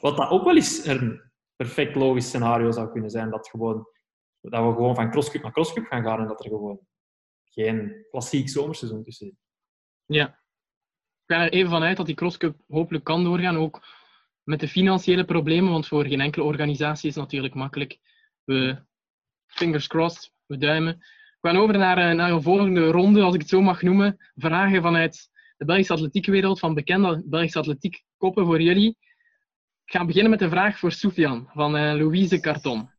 Wat dat ook wel eens een perfect logisch scenario zou kunnen zijn, dat, gewoon, dat we gewoon van crosscup naar crosscup gaan gaan en dat er gewoon geen klassiek zomerseizoen tussen zit. Ja. Ga er even vanuit dat die crosscup hopelijk kan doorgaan, ook met de financiële problemen, want voor geen enkele organisatie is het natuurlijk makkelijk. We, fingers crossed, we duimen. We gaan over naar, eh, naar een volgende ronde, als ik het zo mag noemen. Vragen vanuit de Belgische atletiekwereld, van bekende Belgische atletiekkoppen voor jullie. Ik ga beginnen met een vraag voor Soufian van uh, Louise Carton.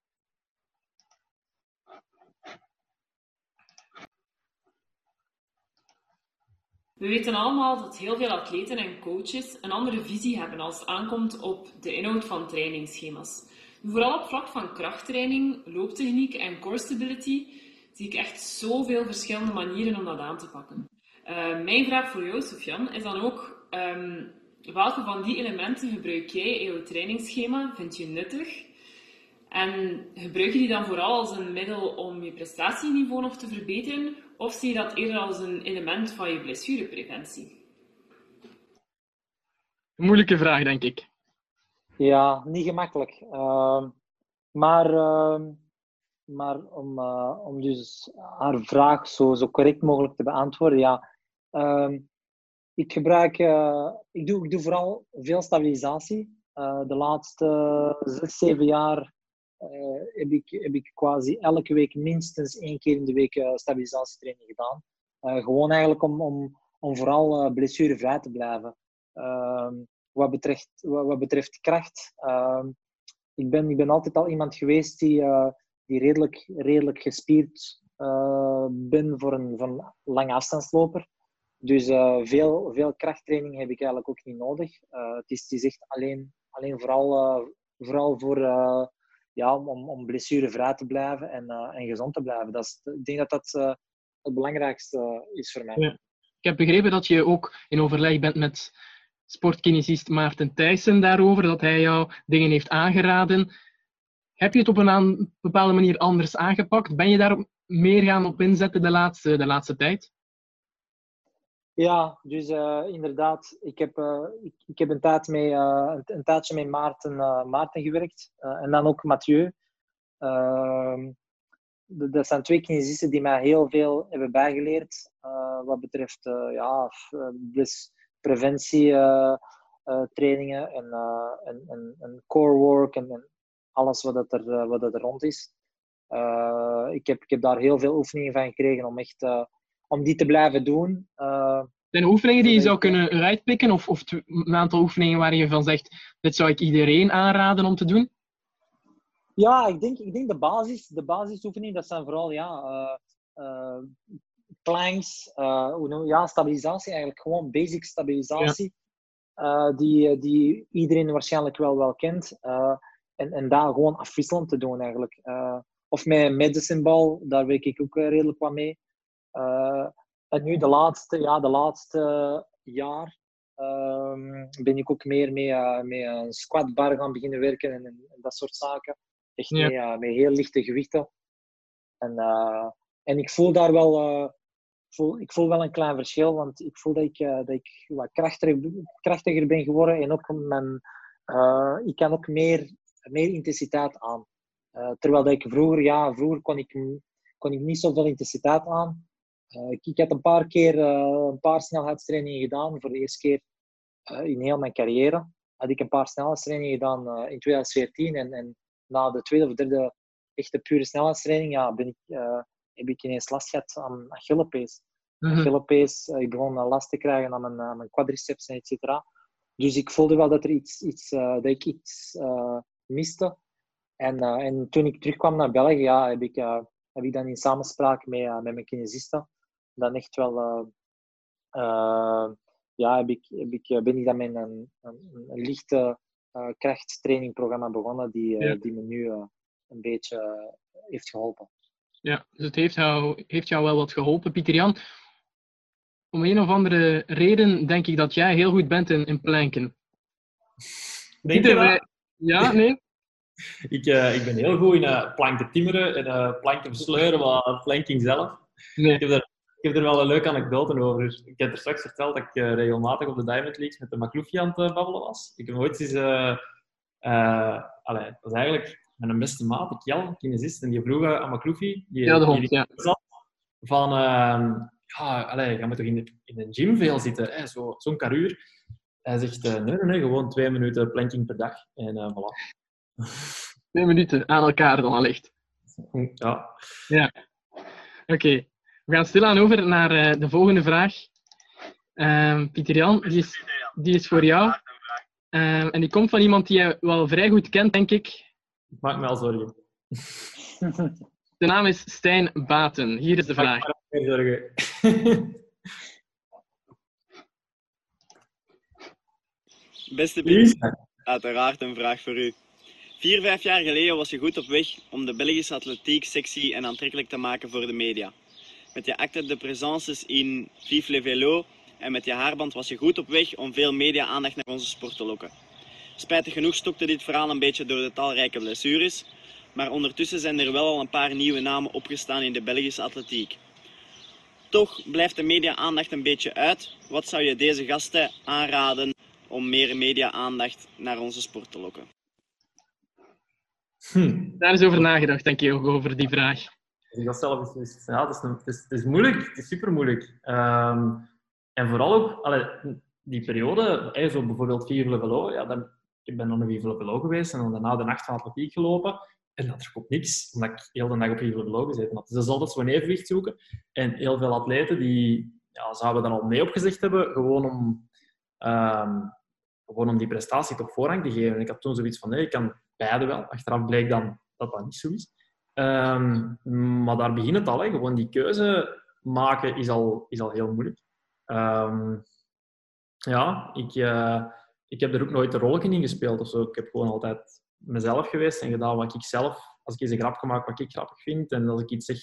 We weten allemaal dat heel veel atleten en coaches een andere visie hebben als het aankomt op de inhoud van trainingsschema's. Vooral op vlak van krachttraining, looptechniek en core stability zie ik echt zoveel verschillende manieren om dat aan te pakken. Uh, mijn vraag voor jou, Sofian, is dan ook um, welke van die elementen gebruik jij in jouw trainingsschema? Vind je nuttig? En gebruik je die dan vooral als een middel om je prestatieniveau nog te verbeteren? Of zie je dat eerder als een element van je blessurepreventie? Een moeilijke vraag, denk ik. Ja, niet gemakkelijk. Uh, maar, uh, maar om, uh, om dus haar vraag zo, zo correct mogelijk te beantwoorden, ja. Ehm, ik gebruik, eh, ik, doe, ik doe vooral veel stabilisatie. Eh, de laatste zes, zeven jaar heb, ik, heb ik quasi elke week minstens één keer in de week uh, stabilisatietraining gedaan. Uh, gewoon eigenlijk om, om, om vooral blessurevrij te blijven. Ehm, wat, betreft, wat, wat, betreft kracht, ehm, ik, ben, ik ben altijd al iemand geweest die, die redelijk, redelijk gespierd ben voor een, voor een lange afstandsloper. Dus veel, veel krachttraining heb ik eigenlijk ook niet nodig. het, is, het is echt alleen, alleen vooral, vooral voor ja, om, om blessurevrij te blijven en, uh, en gezond te blijven. Dat is, ik denk dat dat uh, het belangrijkste is voor mij. Ik heb begrepen dat je ook in overleg bent met sportkinesist Maarten Thijssen daarover, dat hij jou dingen heeft aangeraden. Heb je het op een bepaalde manier anders aangepakt? Ben je daar meer gaan op inzetten de laatste, de laatste tijd? Ja, dus uh, inderdaad, ik heb, uh, ik, ik, heb een, tijd uh, een, tijdje met Maarten, Maarten gewerkt en dan ook Mathieu. Ehm, dat zijn twee kinesisten die mij heel veel hebben bijgeleerd wat betreft ja, dus preventie trainingen en, en, en, en, core work en, en alles wat, dat er, wat dat er rond is. ik, heb, ik heb daar heel veel oefeningen van gekregen om echt om die te blijven doen. Uh, Zijn er oefeningen die je zou kunnen uitpikken? Of, of een aantal oefeningen waar je van zegt, dit zou ik iedereen aanraden om te doen? Ja, ik denk, ik denk de, basis, de basisoefeningen, dat zijn vooral ja, uh, uh, planks, ja, stabilisatie eigenlijk, gewoon basic stabilisatie. Ja. die, die iedereen waarschijnlijk wel, wel kent. en, en daar gewoon afwisselend te doen eigenlijk. of met medicine ball, daar werk ik ook redelijk wat mee. En nu de laatste, ja, de laatste jaar um, ben ik ook meer mee, met een squatbar gaan beginnen werken en, en dat soort zaken. Echt ja. met, uh, met, heel lichte gewichten. En, en ik voel daar wel, uh, voel, ik voel wel een klein verschil, want ik voel dat ik, dat ik wat krachtiger, krachtiger ben geworden en ook mijn, ik kan ook meer, meer intensiteit aan. terwijl dat ik vroeger, ja, vroeger kon ik, kon ik niet zoveel intensiteit aan. Ik, ik had een paar keer een paar snelheidstrainingen gedaan, voor de eerste keer in heel mijn carrière had ik een paar snelheidstrainingen gedaan in 2014 en, en na de tweede of derde echte pure snelheidstraining ja, ben ik, heb ik ineens last gehad aan Achillepees. Mm -hmm. Achillepees, uh, ik begon last te krijgen aan mijn, mijn quadriceps en et cetera. Dus ik voelde wel dat, er iets, iets, dat ik iets miste. En, en toen ik terugkwam naar België, ja, heb, ik, heb ik dan in samenspraak met, met mijn kinesiste dan echt wel ja, heb ik, heb ik, ben ik dan met een, een, een lichte uh, krachttrainingprogramma begonnen die, uh, ja. die me nu uh, een beetje heeft geholpen. Ja, dus het heeft jou, heeft jou wel wat geholpen, Pieter Jan. Om een of andere reden denk ik dat jij heel goed bent in, in planken. Denk wij... Ja, nee? ik, ik ben heel goed in planken timmeren en planken versleuren, maar planking zelf. Nee. Ik heb ik heb er wel een leuke anekdote over. Ik heb er straks verteld dat ik uh, regelmatig op de Diamond Leagues met de Makloufje aan het uh, babbelen was. Ik heb nooit eens... Uh, allee, dat was eigenlijk mijn beste maat, Kjell, kinesist, en die vroeg aan Makloufje... Die, ja, de hond, ja. Zat, van... Ehm, ja, allee, je moet toch in, de, in een gym veel zitten, zo'n zo karuur. Hij zegt, nee, nee, nee, gewoon twee minuten planking per dag. En voilà. Twee minuten aan elkaar dan allicht. Ja. Ja. Oké. Okay. We gaan stilaan over naar uh, de volgende vraag. Um, Pieter Jan, die is, die is voor jou. Um, en die komt van iemand die je wel vrij goed kent, denk ik. Ik maak me al zorgen. De naam is Stijn Baten. Hier is de vraag. Ik maak me zorgen. Beste Pieter, uiteraard een vraag voor u. Vier, vijf jaar geleden was je goed op weg om de Belgische atletiek sexy en aantrekkelijk te maken voor de media. Met je acte de présences in Vive le Vélo en met je haarband was je goed op weg om veel media-aandacht naar onze sport te lokken. Spijtig genoeg stokte dit verhaal een beetje door de talrijke blessures, maar ondertussen zijn er wel al een paar nieuwe namen opgestaan in de Belgische atletiek. Toch blijft de media-aandacht een beetje uit. Wat zou je deze gasten aanraden om meer media-aandacht naar onze sport te lokken? Hm. Daar is over nagedacht, denk ik, over die vraag. Is, het is, het, is, moeilijk, het is super moeilijk. Um, en vooral ook, allee, die periode, zo bijvoorbeeld Vive le Velo, ja, dan, ik ben dan een Vive le Velo geweest en dan daarna de nacht van atletiek gelopen. En dat er komt niks, omdat ik heel de dag op Vive le Velo gezeten had. Dus dat is altijd zo'n evenwicht zoeken. En heel veel atleten die ja, zouden dan al nee opgezegd hebben, gewoon om, um, gewoon om die prestatie toch voorrang te geven. En ik had toen zoiets van, nee, ik kan beide wel. Achteraf bleek dan dat dat niet zo is. Um, maar daar begint het al. Gewoon die keuze maken is al, is al heel moeilijk. Um, ja, ik, uh, ik heb er ook nooit een rol in gespeeld of zo. Ik heb gewoon altijd mezelf geweest en gedaan wat ik zelf, als ik eens een grap gemaakt wat ik grappig vind. En als ik iets zeg,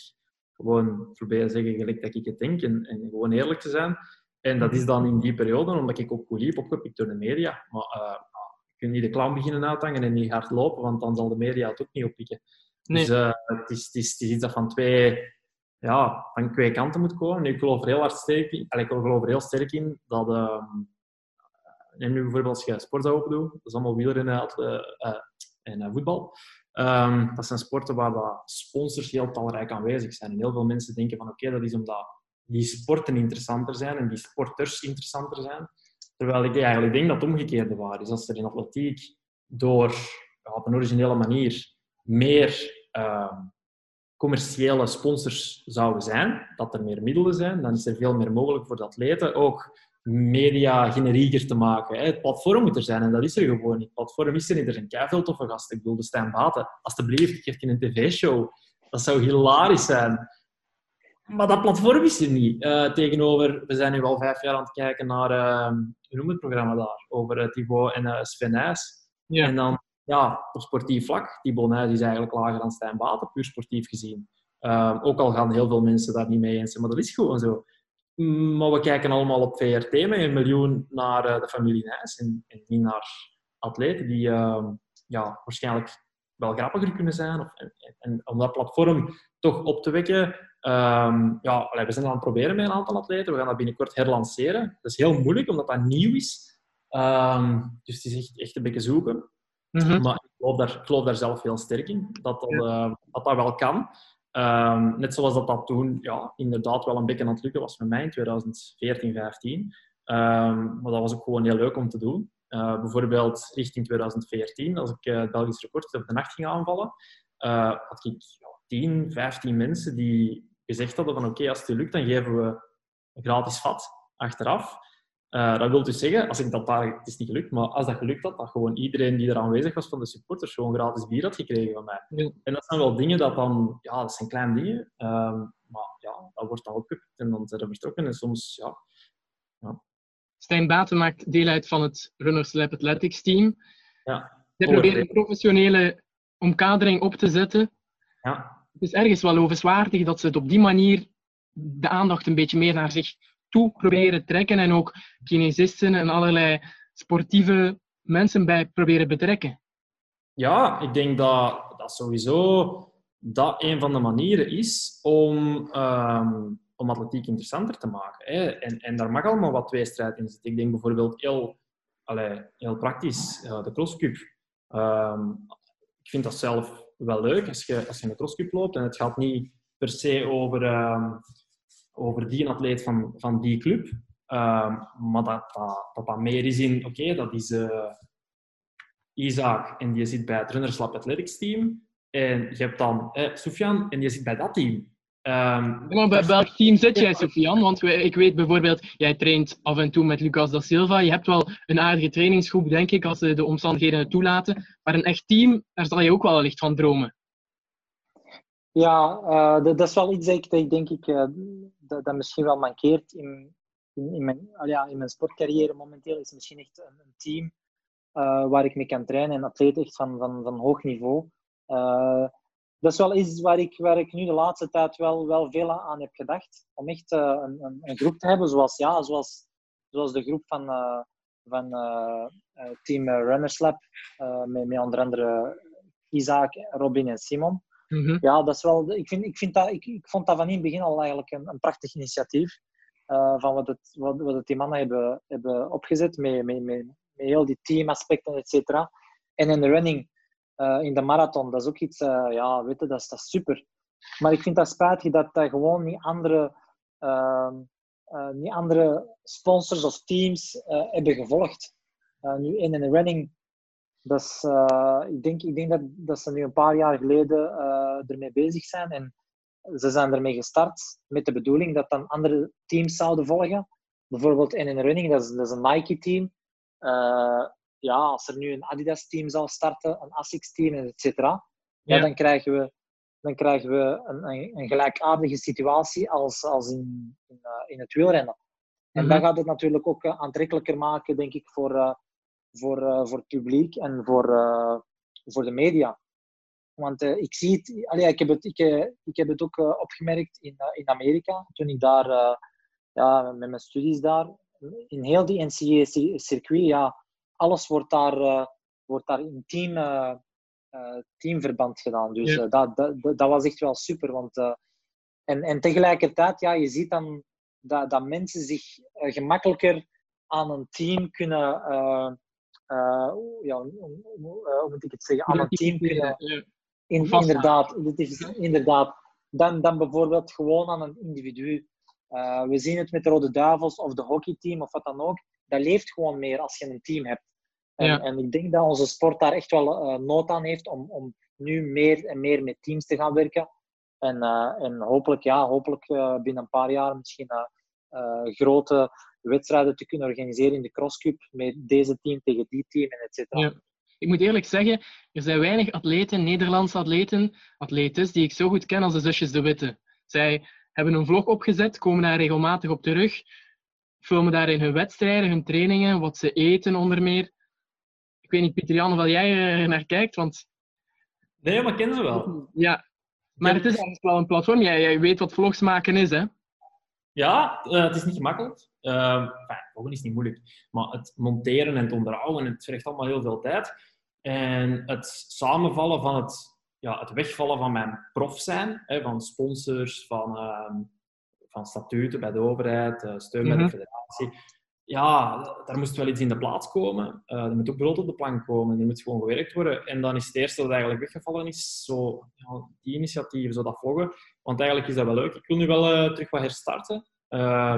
gewoon proberen zeggen gelijk dat ik het denk en, en gewoon eerlijk te zijn. En dat is dan in die periode, omdat ik ook cool liep, opgepikt door de media. Maar je kunt niet de clown beginnen uithangen en niet hard lopen, want dan zal de media het ook niet oppikken. Dus uh, het, is, is, iets dat van twee, ja, van twee kanten moet komen. Ik geloof er heel hard sterk in, ik geloof heel sterk in dat... Uh, neem nu bijvoorbeeld als je sport zou opdoen, dat is allemaal wielrennen uh, en voetbal. Um, dat zijn sporten waar dat sponsors heel talrijk aanwezig zijn. En heel veel mensen denken van oké, dat is omdat die sporten interessanter zijn en die sporters interessanter zijn. Terwijl ik eigenlijk denk dat het omgekeerde waar is. Als er in atletiek door op een originele manier meer uh, commerciële sponsors zouden zijn, dat er meer middelen zijn, dan is er veel meer mogelijk voor de atleten ook media generieker te maken. Het platform moet er zijn en dat is er gewoon niet. Het platform is er niet. Er zijn keiveel toffe gasten. Ik bedoel, de Stijn Baten. Alsjeblieft, geef je een tv-show. Dat zou hilarisch zijn. Maar dat platform is er niet. Uh, tegenover, we zijn nu al vijf jaar aan het kijken naar, uh, hoe noem het programma daar? Over uh, Thibaut en uh, Sven Nys. Ja. En dan, ja, op sportief vlak, Thibaut Nys is eigenlijk lager dan Stijn Baten, puur sportief gezien. Ehm, ook al gaan heel veel mensen daar niet mee eens zijn, maar dat is gewoon zo. Maar we kijken allemaal op VRT met een miljoen naar de familie Nijs en, en, niet naar atleten die ehm, ja, waarschijnlijk wel grappiger kunnen zijn. Of, en, en, om dat platform toch op te wekken. Um, ja, we zijn aan het proberen met een aantal atleten. We gaan dat binnenkort herlanceren. Dat is heel moeilijk, omdat dat nieuw is. Dus het is echt een beetje zoeken. Mm-hmm. Maar ik geloof, daar, ik geloof daar zelf heel sterk in, dat dat, uh, dat, dat wel kan. Um, net zoals dat dat toen ja, inderdaad wel een beetje aan het lukken was met mij in 2014, 15. maar dat was ook gewoon heel leuk om te doen. Uh, bijvoorbeeld richting 2014, als ik uh, het Belgisch record op de nacht ging aanvallen, uh, had ik ja, 10, 15 mensen die gezegd hadden van oké, okay, als het lukt, dan geven we een gratis vat achteraf. Dat wil dus zeggen, als ik dat daar, het is niet gelukt, maar als dat gelukt had, dat gewoon iedereen die er aanwezig was van de supporters gewoon gratis bier had gekregen van mij. Ja. En dat zijn wel dingen dat dan, ja, dat zijn kleine dingen, ehm, maar ja, dat wordt dan opgepikt en dan zijn we vertrokken en soms, ja, ja Stijn Baten maakt deel uit van het Runners Lab Athletics team. Ja. Ze proberen een professionele omkadering op te zetten. Ja. Het is ergens wel lovenswaardig dat ze het op die manier de aandacht een beetje meer naar zich toe proberen trekken en ook kinesisten en allerlei sportieve mensen bij proberen betrekken. Ja, ik denk dat, dat sowieso dat een van de manieren is om ehm, om atletiek interessanter te maken. Hè. En, en daar mag allemaal wat tweestrijd in zitten. Ik denk bijvoorbeeld heel, heel praktisch, uh, de crosscup. Um, ik vind dat zelf wel leuk als je, als je een crosscup loopt en het gaat niet per se over, um, over die atleet van, van die club. Um, maar dat dat, dat dat meer is in, oké, okay, dat is uh, Isaac en die zit bij het Runners Lab Athletics team. En je hebt dan eh, Sofian en die zit bij dat team. Um, maar bij welk team zit jij, Sofian? Want ik weet bijvoorbeeld, jij traint af en toe met Lucas da Silva. Je hebt wel een aardige trainingsgroep, denk ik, als de omstandigheden het toelaten. Maar een echt team, daar zal je ook wel licht van dromen. Ja, uh, dat, dat, is wel iets dat ik, denk ik, uh, dat, dat, misschien wel mankeert in, in, mijn, ja, in mijn sportcarrière momenteel. Is misschien echt een, een team eh, waar ik mee kan trainen en atleten van, van, van hoog niveau dat is wel iets waar ik, waar ik nu de laatste tijd wel, wel veel aan heb gedacht. Om echt uh, een, een, een, groep te hebben, zoals, ja, zoals, zoals de groep van, van Team Runners Lab, met, met onder andere Isaac, Robin en Simon. -hmm. Ja, dat is wel, ik, vind, ik, vind dat, ik, ik vond dat van in het begin al eigenlijk een, een prachtig initiatief. van wat, het, wat, wat die mannen hebben, hebben opgezet met, met, met, met heel die teamaspecten, et cetera. En in de running uh, in de marathon. Dat is ook iets, uh, ja, weet dat is, dat super. Maar ik vind dat spijtig dat dat gewoon niet andere, uh, niet andere sponsors of teams hebben gevolgd. nu in de running, dat is, ik, denk, ik denk dat, dat ze nu een paar jaar geleden ermee bezig zijn. En ze zijn ermee gestart met de bedoeling dat dan andere teams zouden volgen. Bijvoorbeeld in een running, dat is, dat is een Nike-team ja, als er nu een Adidas-team zal starten, een ASICS-team, et cetera, ja. dan krijgen we, dan krijgen we een, een, een gelijkaardige situatie als, als in, in, uh, in het wielrennen. En mm -hmm. dat gaat het natuurlijk ook uh, aantrekkelijker maken, denk ik, voor, uh, voor, voor het publiek en voor, voor de media. Want ik zie het, allee, ik, heb het ik, ik heb het ook opgemerkt in, in Amerika, toen ik daar ja, met mijn studies daar, in heel die NCAA-circuit, ja, alles wordt daar, wordt daar in team, teamverband gedaan. Dus ja. dat, dat, dat was echt wel super. Want, en, en tegelijkertijd, ja, je ziet dan dat, dat mensen zich gemakkelijker aan een team kunnen. Ja, hoe moet ik het zeggen? Aan een team kunnen. In, inderdaad, inderdaad. Dan, dan bijvoorbeeld gewoon aan een individu. Uh, we zien het met de Rode Duivels of de hockeyteam of wat dan ook dat leeft gewoon meer als je een team hebt. En, ja. en ik denk dat onze sport daar echt wel uh, nood aan heeft om, om nu meer en meer met teams te gaan werken. En, en hopelijk, ja, hopelijk binnen een paar jaar misschien grote wedstrijden te kunnen organiseren in de crosscup met deze team tegen die team en et cetera. Ja. Ik moet eerlijk zeggen, er zijn weinig atleten, Nederlandse atleten, atletes, die ik zo goed ken als de zusjes De Witte. Zij hebben een vlog opgezet, komen daar regelmatig op terug, filmen daarin hun wedstrijden, hun trainingen, wat ze eten onder meer. Ik weet niet, Pieter Jan, of jij er naar kijkt, want... Nee, maar kennen ze wel. Ja, maar het is eigenlijk wel een platform. Jij, jij weet wat vlogs maken is, hè? Ja, uh, het is niet gemakkelijk. Uh, enfin, is niet moeilijk. Maar het monteren en het onderhouden, het vergt allemaal heel veel tijd. En het samenvallen van het, ja, het wegvallen van mijn prof zijn, hè, van sponsors, van, uh, van statuten bij de overheid, uh, steun bij de mhm. federatie. Ja, daar moest wel iets in de plaats komen. Uh, er moet ook brood op de plank komen. Die moet gewoon gewerkt worden. En dan is het eerste wat eigenlijk weggevallen is, zo, ja, die initiatieven, zo dat vloggen. Want eigenlijk is dat wel leuk. Ik wil nu wel uh, terug wat herstarten.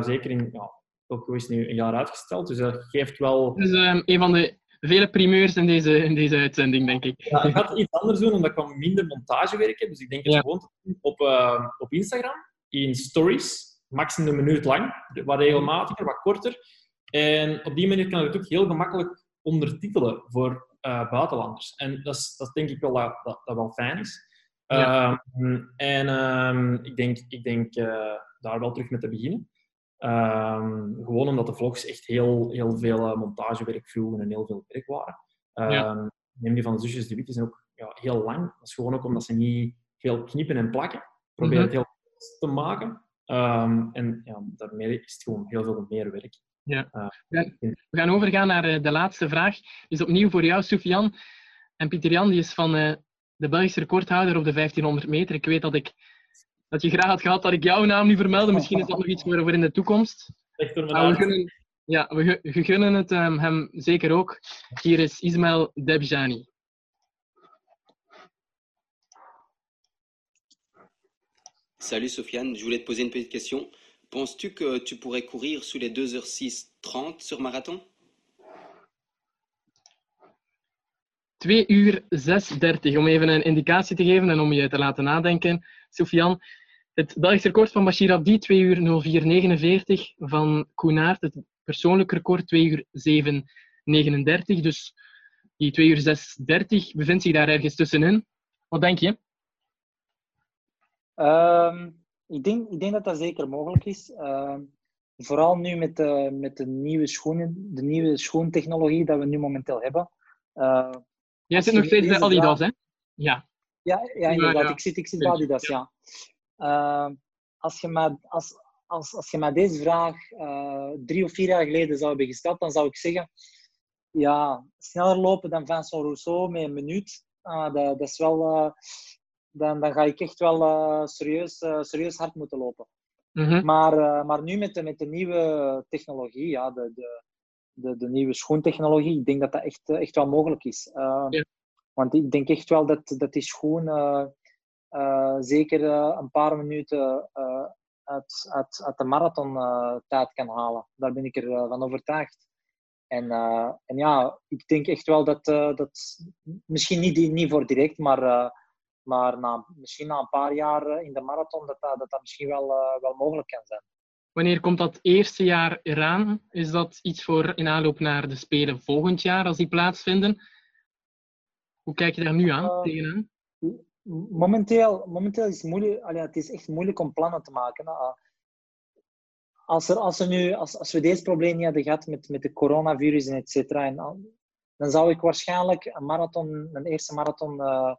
zeker in, ja, ook is nu een jaar uitgesteld. Dus dat geeft wel... Dus um, een van de vele primeurs in deze, in deze uitzending, denk ik. Ja, ik ga iets anders doen, omdat ik wat minder montagewerk heb. Dus ik denk het gewoon op, uh, op Instagram, in stories, maximum een minuut lang, wat regelmatiger, wat korter. En op die manier kan ik het ook heel gemakkelijk ondertitelen voor uh, buitenlanders. En dat is, dat denk ik wel dat, dat, dat wel fijn is. Ja. Uh, en ehm, ik denk, ik denk uh, daar wel terug mee te beginnen. Um, gewoon omdat de vlogs echt heel, heel veel eh, montagewerk vroegen en heel veel werk waren. Um, Neem die van de zusjes de Witte zijn ook ja, heel lang. Dat is gewoon ook omdat ze niet veel knippen en plakken. Probeer mm het heel te maken. Um, en ja, daarmee is het gewoon heel veel meer werk. Ja. Uh, we gaan overgaan naar eh, de laatste vraag. Dus opnieuw voor jou, Soufian. En Pieter Jan die is van uh, de Belgische recordhouder op de 1500 meter. Ik weet dat ik dat je graag had gehad dat ik jouw naam nu vermeldde. Misschien is dat nog iets voor, voor in de toekomst. Maar we gunnen, ja, we, we gunnen het um, hem zeker ook. Hier is Ismail Debjani. Salut Sofiane, je voulais te poser une petite question. Penses-tu que tu pourrais courir sous les 2h06-30 sur marathon 2 uur 6.30, om even een indicatie te geven en om je te laten nadenken. Sofian, het Belgisch record van Bashir Abdi, 2 uur 04.49. Van Koenaert, het persoonlijk record, 2 uur 7.39. Dus die 2 uur 6.30 bevindt zich daar ergens tussenin. Wat denk je? Um, ik, denk, ik denk dat dat zeker mogelijk is. Uh, vooral nu met de, met de nieuwe schoenen, de nieuwe schoentechnologie dat we nu momenteel hebben. Uh, Jij zit nog steeds bij Adidas, hè? Ja. Ja, ja inderdaad. Ik zit, ik zit bij Adidas, ja. Uh, als, je mij, als, als, als je mij deze vraag uh, drie of vier jaar geleden zou hebben gesteld, dan zou ik zeggen, ja, sneller lopen dan Vincent Rousseau met een minuut, uh, dat, dat, is wel, uh, dan, dan ga ik echt wel serieus, serieus hard moeten lopen. Mm -hmm. maar, maar nu met de, met de nieuwe technologie, ja, de, de, de, de nieuwe schoentechnologie, ik denk dat dat echt, echt wel mogelijk is. Ja. Want ik denk echt wel dat, dat die schoen zeker uh, een paar minuten uh, uit, uit, uit de marathon tijd kan halen. Daar ben ik er van overtuigd. En, en ja, ik denk echt wel dat, dat misschien niet, niet voor direct, maar, maar na, misschien na een paar jaar in de marathon, dat dat, dat, dat misschien wel, wel mogelijk kan zijn. Wanneer komt dat eerste jaar eraan? Is dat iets voor in aanloop naar de Spelen volgend jaar, als die plaatsvinden? Hoe kijk je daar nu aan, tegenaan? Momenteel, momenteel is het moeilijk, allee, het is echt moeilijk om plannen te maken. Als, er, als, er nu, als, als we deze probleem niet hadden gehad met, met de coronavirus en et cetera, dan zou ik waarschijnlijk een marathon, een eerste marathon uh,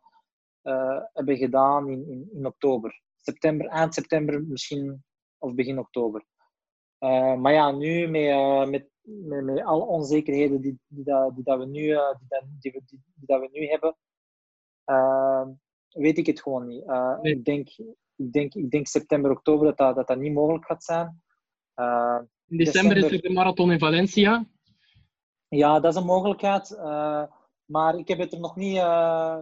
uh, hebben gedaan in, in, in oktober. September, eind september misschien, of begin oktober. Uh, maar ja, nu met, met, met, met alle onzekerheden die, die, dat, die, dat we nu, die, die, die, die, dat we nu hebben, weet ik het gewoon niet. Uh, ik, denk, ik, denk, ik denk september, oktober dat dat, dat, dat niet mogelijk gaat zijn. Uh, in december, is er de marathon in Valencia. Ja, dat is een mogelijkheid. Uh, maar ik heb het er nog niet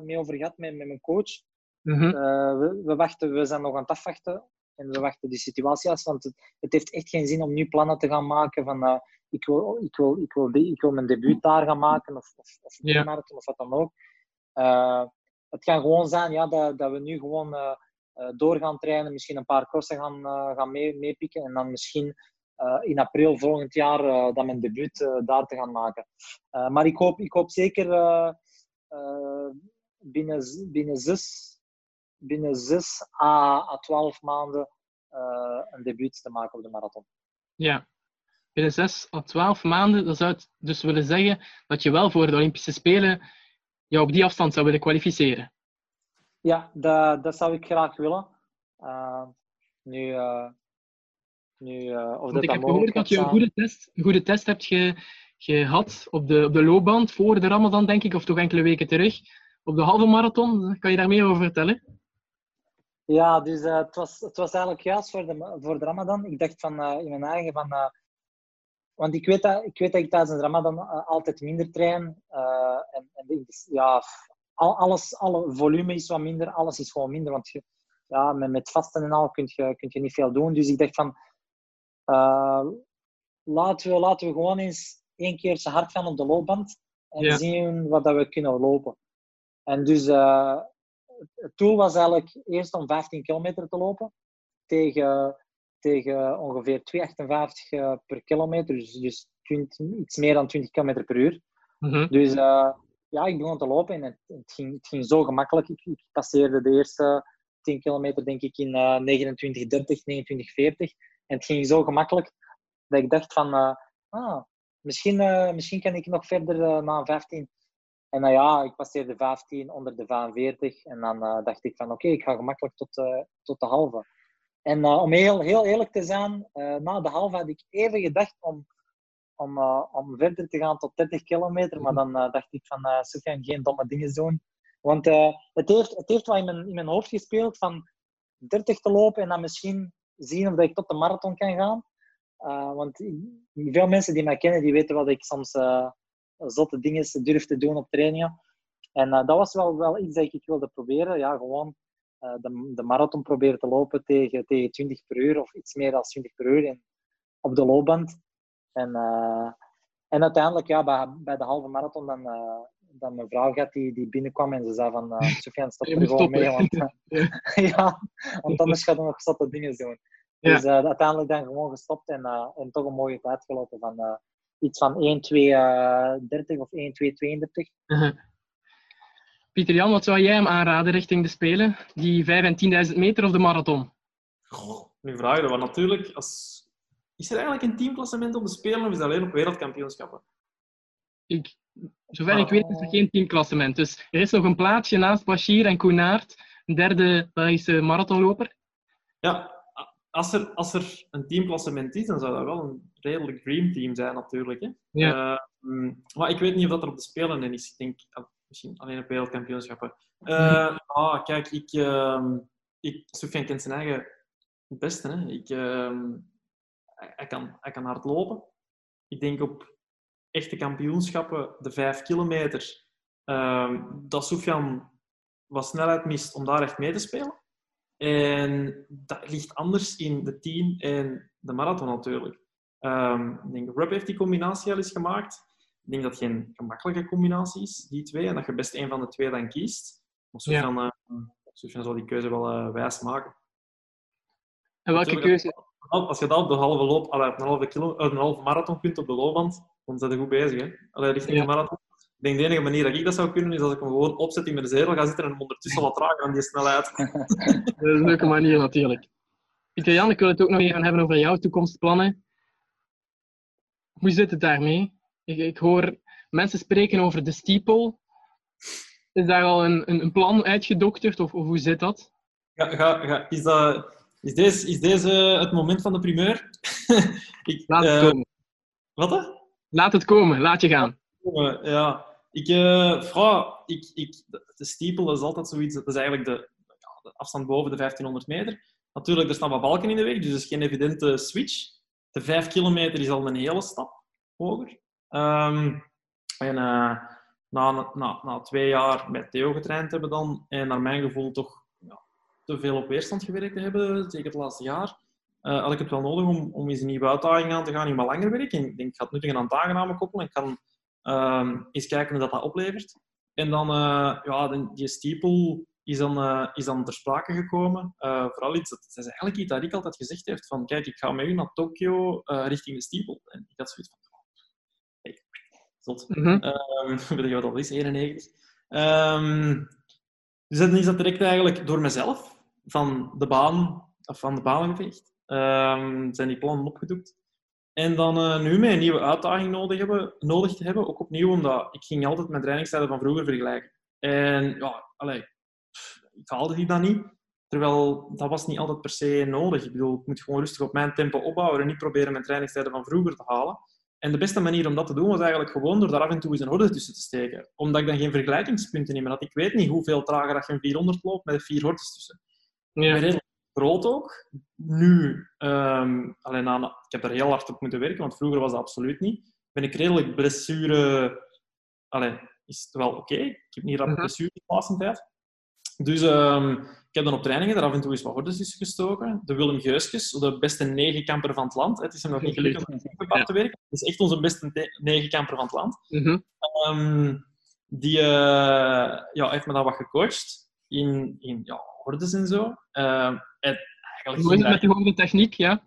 mee over gehad met, met mijn coach. -hmm. we, we, wachten, we zijn nog aan het afwachten. En we wachten die situatie af. Want het, het heeft echt geen zin om nu plannen te gaan maken van ik, wil, ik, wil, ik, wil, ik wil mijn debuut daar gaan maken of, of, of, ja. marathon, of wat dan ook het kan gewoon zijn ja, dat, dat we nu gewoon uh, door gaan trainen, misschien een paar crossen gaan, gaan meepikken en dan misschien in april volgend jaar dan mijn debuut daar te gaan maken. maar ik hoop, ik hoop zeker binnen, binnen zes binnen 6 à, à 12 maanden een debuut te maken op de marathon. Ja, binnen 6 à 12 maanden, dat zou dus willen zeggen dat je wel voor de Olympische Spelen jou op die afstand zou willen kwalificeren. Ja, dat, dat zou ik graag willen. Uh, nu, uh, nu uh, of dat ik heb gehoord dat je een goede test, een goede test hebt ge, gehad op de, op de loopband voor de Ramadan, denk ik, of toch enkele weken terug. Op de halve marathon, kan je daar meer over vertellen? Ja, dus het, was, het was eigenlijk juist voor de, voor de Ramadan. Ik dacht van in mijn eigen van. Want ik weet, dat, ik weet dat ik tijdens de Ramadan altijd minder train. en, en ja, al, alles, alle volume is wat minder, alles is gewoon minder. Want je, ja, met, met vasten en al kun je, kun je niet veel doen. Dus ik dacht van. laten, we, laten we gewoon eens één keer zo hard gaan op de loopband. En zien wat dat we kunnen lopen. En dus het doel was eigenlijk eerst om 15 kilometer te lopen tegen, tegen ongeveer 2,58 eh, per kilometer, dus, dus 20, iets meer dan 20 kilometer per uur. Mhm. Dus uh, ja, ik begon te lopen en het, het, ging, het ging zo gemakkelijk. Ik, ik, passeerde de eerste 10 kilometer denk ik in uh, 29, 30, 29, 40. En het ging zo gemakkelijk dat ik dacht van, uh, ah, misschien, misschien kan ik nog verder na 15 en dan ja, ik passeerde 15 onder de 45. En dan dacht ik van oké, ik ga gemakkelijk tot, tot de halve. En uh, om heel, heel eerlijk te zijn, na de halve had ik even gedacht om, om, om verder te gaan tot 30 kilometer. Maar dan dacht ik van uh, Sofian, geen domme dingen doen. Want het, heeft, het heeft wat in mijn, in mijn hoofd gespeeld van 30 te lopen en dan misschien zien of dat ik tot de marathon kan gaan. want veel mensen die mij kennen, die weten wat ik soms zotte dingen durf te doen op trainingen. En dat was wel, wel iets dat ik wilde proberen. Ja, gewoon de, de marathon proberen te lopen tegen, tegen 20 per uur of iets meer dan 20 per uur in, op de loopband. En, uh, en uiteindelijk, ja, bij, bij de halve marathon, dan, dan mijn vrouw gaat die, die binnenkwam en ze zei van, uh, Sofian, stop er gewoon mee. Want, ja, want anders gaat er nog zotte dingen doen. Ja. Dus uiteindelijk dan gewoon gestopt en, en toch een mooie tijd gelopen van iets van 1,230 of 1,232. Uh-huh. Pieter Jan, wat zou jij hem aanraden richting de Spelen? Die 5 en 10.000 meter of de marathon? Goh, nu vraag je wat natuurlijk. Als... Is er eigenlijk een teamklassement op de Spelen of is dat alleen op wereldkampioenschappen? Ik, zover ik weet is er geen teamklassement. Dus er is nog een plaatsje naast Bashir en Koenaert, een derde Belgische marathonloper. Ja, als er, als er een teamklassement is, dan zou dat wel een redelijk dreamteam zijn natuurlijk. Hè? Ja. Uh, maar ik weet niet of dat er op de Spelen is. Ik denk misschien alleen op wereldkampioenschappen. Uh, kijk, ik, uh, ik, Sofian kent zijn eigen het beste. Hè? Ik, ehm, hij, kan, hij kan hard lopen. Ik denk op echte kampioenschappen, de vijf kilometer, dat Sofian wat snelheid mist om daar echt mee te spelen. En dat ligt anders in de 10 en de marathon natuurlijk. Um, ik denk, Rub heeft die combinatie al eens gemaakt. Ik denk dat het geen gemakkelijke combinatie is, die twee, en dat je best een van de twee dan kiest. Maar Sufjan, ja. uh, zal die keuze wel uh, wijs maken. En welke keuze? Als je dat op de halve loop, op een halve, kilo, een halve marathon kunt op de loopband, dan zijn je goed bezig. Hè? Allee, richting ja. de marathon. Ik denk de enige manier dat ik dat zou kunnen, is als ik hem gewoon opzet in mijn zetel ga zitten en hem ondertussen wat trager aan die snelheid. dat is een leuke manier natuurlijk. Pieter Jan, ik wil het ook nog even hebben over jouw toekomstplannen. Hoe zit het daarmee? Ik, ik hoor mensen spreken over de steeple. Is daar al een, een, een plan uitgedokterd of, of, hoe zit dat? Ga, ga, ga. Is, dat, is, deze, is deze het moment van de primeur? ik, Laat het uh, komen. Wat? Laat het komen, laat je gaan. Ja, ik, uh, ik, ik, de steeple is altijd zoiets, dat is eigenlijk de, de, afstand boven de 1500 meter. Natuurlijk, er staan wat balken in de weg, dus het is geen evidente switch. De 5 kilometer is al een hele stap hoger. Um, en uh, na, na, na twee jaar met Theo getraind hebben dan, en naar mijn gevoel toch ja, te veel op weerstand gewerkt te hebben, zeker het laatste jaar, uh, had ik het wel nodig om, om eens een nieuwe uitdaging aan te gaan in mijn langer werk. En ik denk, ik ga het nuttig aan het aangename koppelen. Ik kan um, eens kijken hoe dat, oplevert. En dan, uh, ja, die steeple, is dan, is dan ter sprake gekomen. Vooral iets, dat, eigenlijk iets dat Rick altijd gezegd heeft, van kijk, ik ga met u naar Tokio richting de stiepel. En ik had zoiets van, zot. Mm -hmm. weet je wat dat is, 91. Um, dus dan is dat direct eigenlijk door mezelf, van de baan, of van de baan geveegd. Um, zijn die plannen opgedoekt. En dan uh, nu met een nieuwe uitdaging nodig, hebben, nodig te hebben, ook opnieuw omdat ik ging altijd mijn trainingstijden van vroeger vergelijken. En ja, allee, ik haalde die dan niet. Terwijl dat was niet altijd per se nodig. Ik bedoel, ik moet gewoon rustig op mijn tempo opbouwen en niet proberen mijn trainingstijden van vroeger te halen. En de beste manier om dat te doen was eigenlijk gewoon door daar af en toe eens een horde tussen te steken. Omdat ik dan geen vergelijkingspunten meer had. Ik weet niet hoeveel trager dat je een 400 loopt met vier hordes tussen. Ja. Redelijk groot ook. Nu, um, alleen aan, ik heb er heel hard op moeten werken, want vroeger was dat absoluut niet. Ben ik redelijk blessure... Allee, is het wel oké. Okay. Ik heb niet rap blessure de laatste tijd. Dus um, ik heb dan op trainingen er af en toe eens wat hordes gestoken. De Willem Geuskes, de beste negenkamper van het land. Het is hem nog niet gelukt om ja. te werken. Het is echt onze beste negenkamper van het land. Mm -hmm. um, die uh, ja, heeft me dan wat gecoacht in, in ja, hordes en zo. Uh, en eigenlijk met de gewone techniek, ja?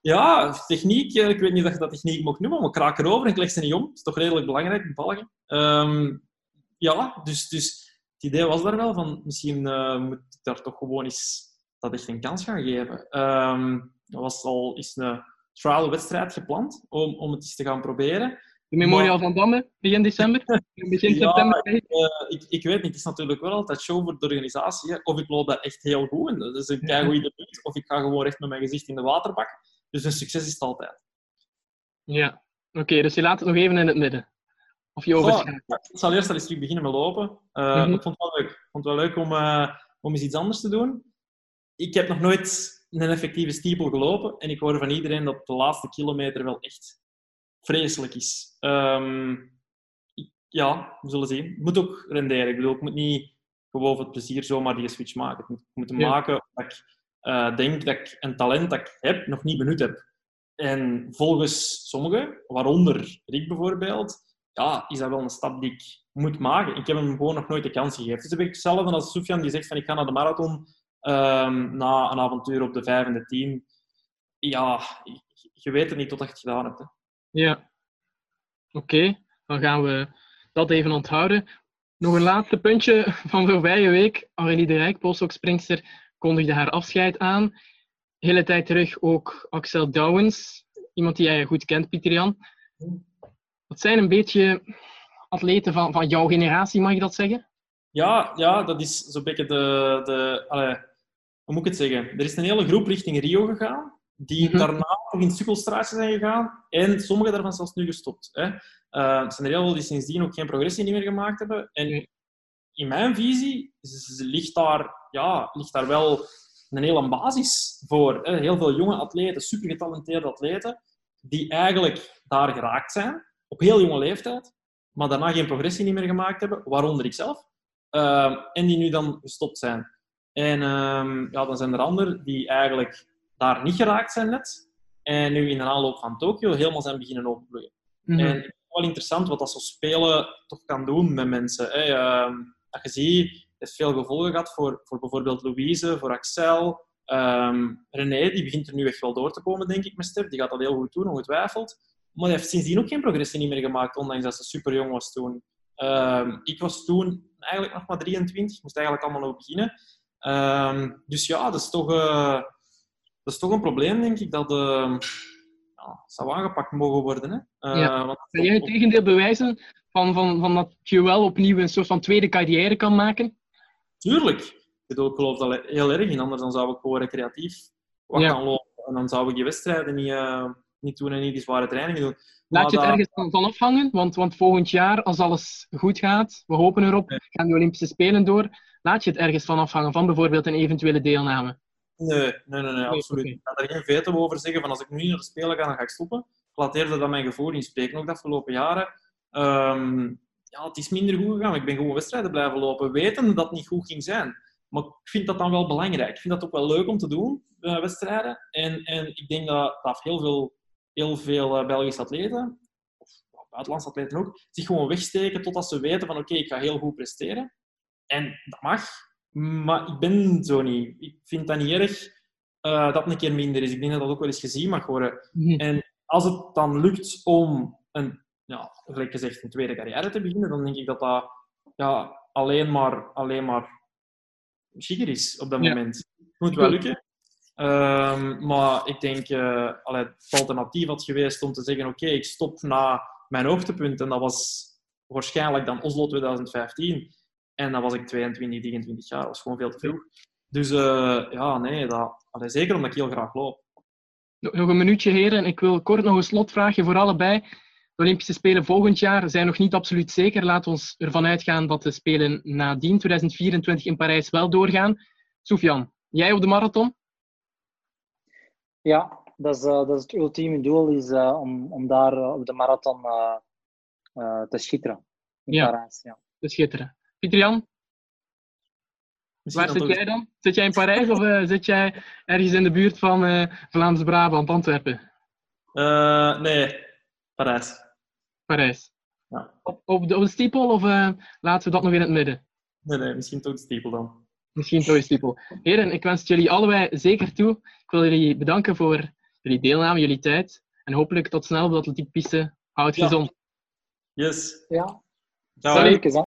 Ja, techniek. Ik weet niet of je dat techniek mag noemen, maar ik kraak erover en ik leg ze niet om. Dat is toch redelijk belangrijk, bevalligen. Um, ja, dus... dus het idee was daar wel van, misschien uh, moet ik daar toch gewoon eens dat echt een kans gaan geven. Um, er was al eens een trial-wedstrijd gepland om, om het eens te gaan proberen. De Memorial maar... van Damme, begin december? Begin ja, september? Ik, uh, ik, ik, weet niet, het is natuurlijk wel altijd show voor de organisatie. Hè. Of ik loop daar echt heel goed in, dat is een kei goede punt. Of ik ga gewoon recht met mijn gezicht in de waterbak. Dus een succes is het altijd. Ja, oké, okay, dus je laat het nog even in het midden. Of je? Oh, ik zal eerst al eens terug beginnen met lopen. Uh, mm -hmm. Ik vond het wel leuk. Ik vond het wel leuk om, uh, om eens iets anders te doen. Ik heb nog nooit een effectieve stiepel gelopen. En ik hoor van iedereen dat de laatste kilometer wel echt vreselijk is. Um, ik, ja, we zullen zien. Het moet ook renderen. Ik bedoel, ik moet niet gewoon voor het plezier zomaar die switch maken. Ik moet, ik moet hem ja. maken dat ik uh, denk dat ik een talent dat ik heb, nog niet benut heb. En volgens sommigen, waaronder Rick bijvoorbeeld, ja, is dat wel een stap die ik moet maken. Ik heb hem gewoon nog nooit de kans gegeven. Het is hetzelfde als Sofian die zegt van ik ga naar de marathon um, na een avontuur op de vijf en de tien. Ja, je weet het niet totdat je het gedaan hebt. Hè. Ja. Oké, dan gaan we dat even onthouden. Nog een laatste puntje van voorbije week. Aurélie de Rijk, springster, kondigde haar afscheid aan. De hele tijd terug ook Axel Douwens, iemand die jij goed kent, Pieter Jan. Dat zijn een beetje atleten van, van jouw generatie, mag je dat zeggen? Ja, ja dat is zo'n beetje de... de allee, hoe moet ik het zeggen? Er is een hele groep richting Rio gegaan, die mm -hmm. daarna nog in sukkelstraatjes zijn gegaan. En sommige daarvan zelfs nu gestopt. Hè. Uh, er zijn er heel veel die sindsdien ook geen progressie meer gemaakt hebben. En in mijn visie ligt daar, ja, ligt daar wel een hele basis voor. Hè. Heel veel jonge atleten, super getalenteerde atleten, die eigenlijk daar geraakt zijn op heel jonge leeftijd, maar daarna geen progressie meer gemaakt hebben, waaronder ikzelf, uh, en die nu dan gestopt zijn. En uh, ja, dan zijn er anderen die eigenlijk daar niet geraakt zijn net, en nu in de aanloop van Tokio helemaal zijn beginnen overbloeien. Mm -hmm. En het is wel interessant wat dat zo spelen toch kan doen met mensen. Hè. Uh, dat je ziet, heeft veel gevolgen gehad voor, voor bijvoorbeeld Louise, voor Axel, um, René, die begint er nu echt wel door te komen, denk ik, met Stef. Die gaat dat heel goed doen, ongetwijfeld. Maar hij heeft sindsdien ook geen progressie niet meer gemaakt, ondanks dat ze super jong was toen. Uh, ik was toen eigenlijk nog maar 23, moest eigenlijk allemaal nog beginnen. Uh, dus ja, dat is, toch, uh, dat is toch een probleem, denk ik, dat uh, ja, zou aangepakt mogen worden. Hè? Uh, ja. Kan jij het tegendeel bewijzen van, van, van dat je wel opnieuw een soort van tweede carrière kan maken? Tuurlijk. Ik, bedoel, ik geloof dat heel erg in, anders dan zou ik gewoon recreatief wat ja. gaan lopen. En dan zou ik die wedstrijden niet niet doen en niet die zware trainingen doen. Laat je het ergens van, afhangen? Want, want volgend jaar, als alles goed gaat, we hopen erop, gaan de Olympische Spelen door. Laat je het ergens van afhangen, van bijvoorbeeld een eventuele deelname? Nee, nee, nee, nee absoluut. Okay. Ik ga daar geen veto over zeggen van als ik nu naar de Spelen ga, dan ga ik stoppen. Ik laat eerder dat mijn gevoel inspreken, ook de afgelopen jaren. Um, ja, het is minder goed gegaan. Ik ben gewoon wedstrijden blijven lopen, weten dat het niet goed ging zijn. Maar ik vind dat dan wel belangrijk. Ik vind dat ook wel leuk om te doen, uh, wedstrijden. En, en ik denk dat, dat heel veel heel veel uh, Belgische atleten, of buitenlandse atleten ook, zich gewoon wegsteken totdat ze weten van oké, okay, ik ga heel goed presteren. En dat mag. Maar ik ben zo niet. Ik vind dat niet erg uh, dat een keer minder is. Ik denk dat dat ook wel eens gezien mag worden. En als het dan lukt om een, ja, gelijk gezegd, een tweede carrière te beginnen, dan denk ik dat dat ja, alleen maar, alleen maar chiquer is op dat Ja. moment. Het moet wel lukken. Ehm, maar ik denk, eh allee, het alternatief had geweest om te zeggen, oké, ik stop na mijn hoogtepunt. En dat was waarschijnlijk dan Oslo 2015. En dan was ik 22, 23 jaar. Dat was gewoon veel te vroeg. Dus eh, ja, nee, dat, allee, zeker omdat ik heel graag loop. Nog een minuutje, heren. Ik wil kort nog een slotvraagje voor allebei. De Olympische Spelen volgend jaar zijn nog niet absoluut zeker. Laten we ervan uitgaan dat de Spelen nadien 2024 in Parijs wel doorgaan. Sofian, jij op de marathon? Ja, dat is, eh, dat is het ultieme doel, is eh, om, om daar eh, op de marathon eh, eh, te schitteren. In Ja. Parijs, ja. Te schitteren. Pieter-Jan, Misschien waar zit jij dan? Zit jij in Parijs of eh, zit jij ergens in de buurt van eh, Vlaams-Brabant, Antwerpen? Eh, nee, Parijs. Parijs. Ja. Op, op, de, op de stiepel of eh, laten we dat nog in het midden? Nee, nee, misschien toch de stiepel dan. Misschien toch een stiepel. Heren, ik wens jullie allebei zeker toe. Ik wil jullie bedanken voor jullie deelname, jullie tijd. En hopelijk tot snel op de atletiekpiste. Houd Ja. gezond. Yes. Ja, Ciao.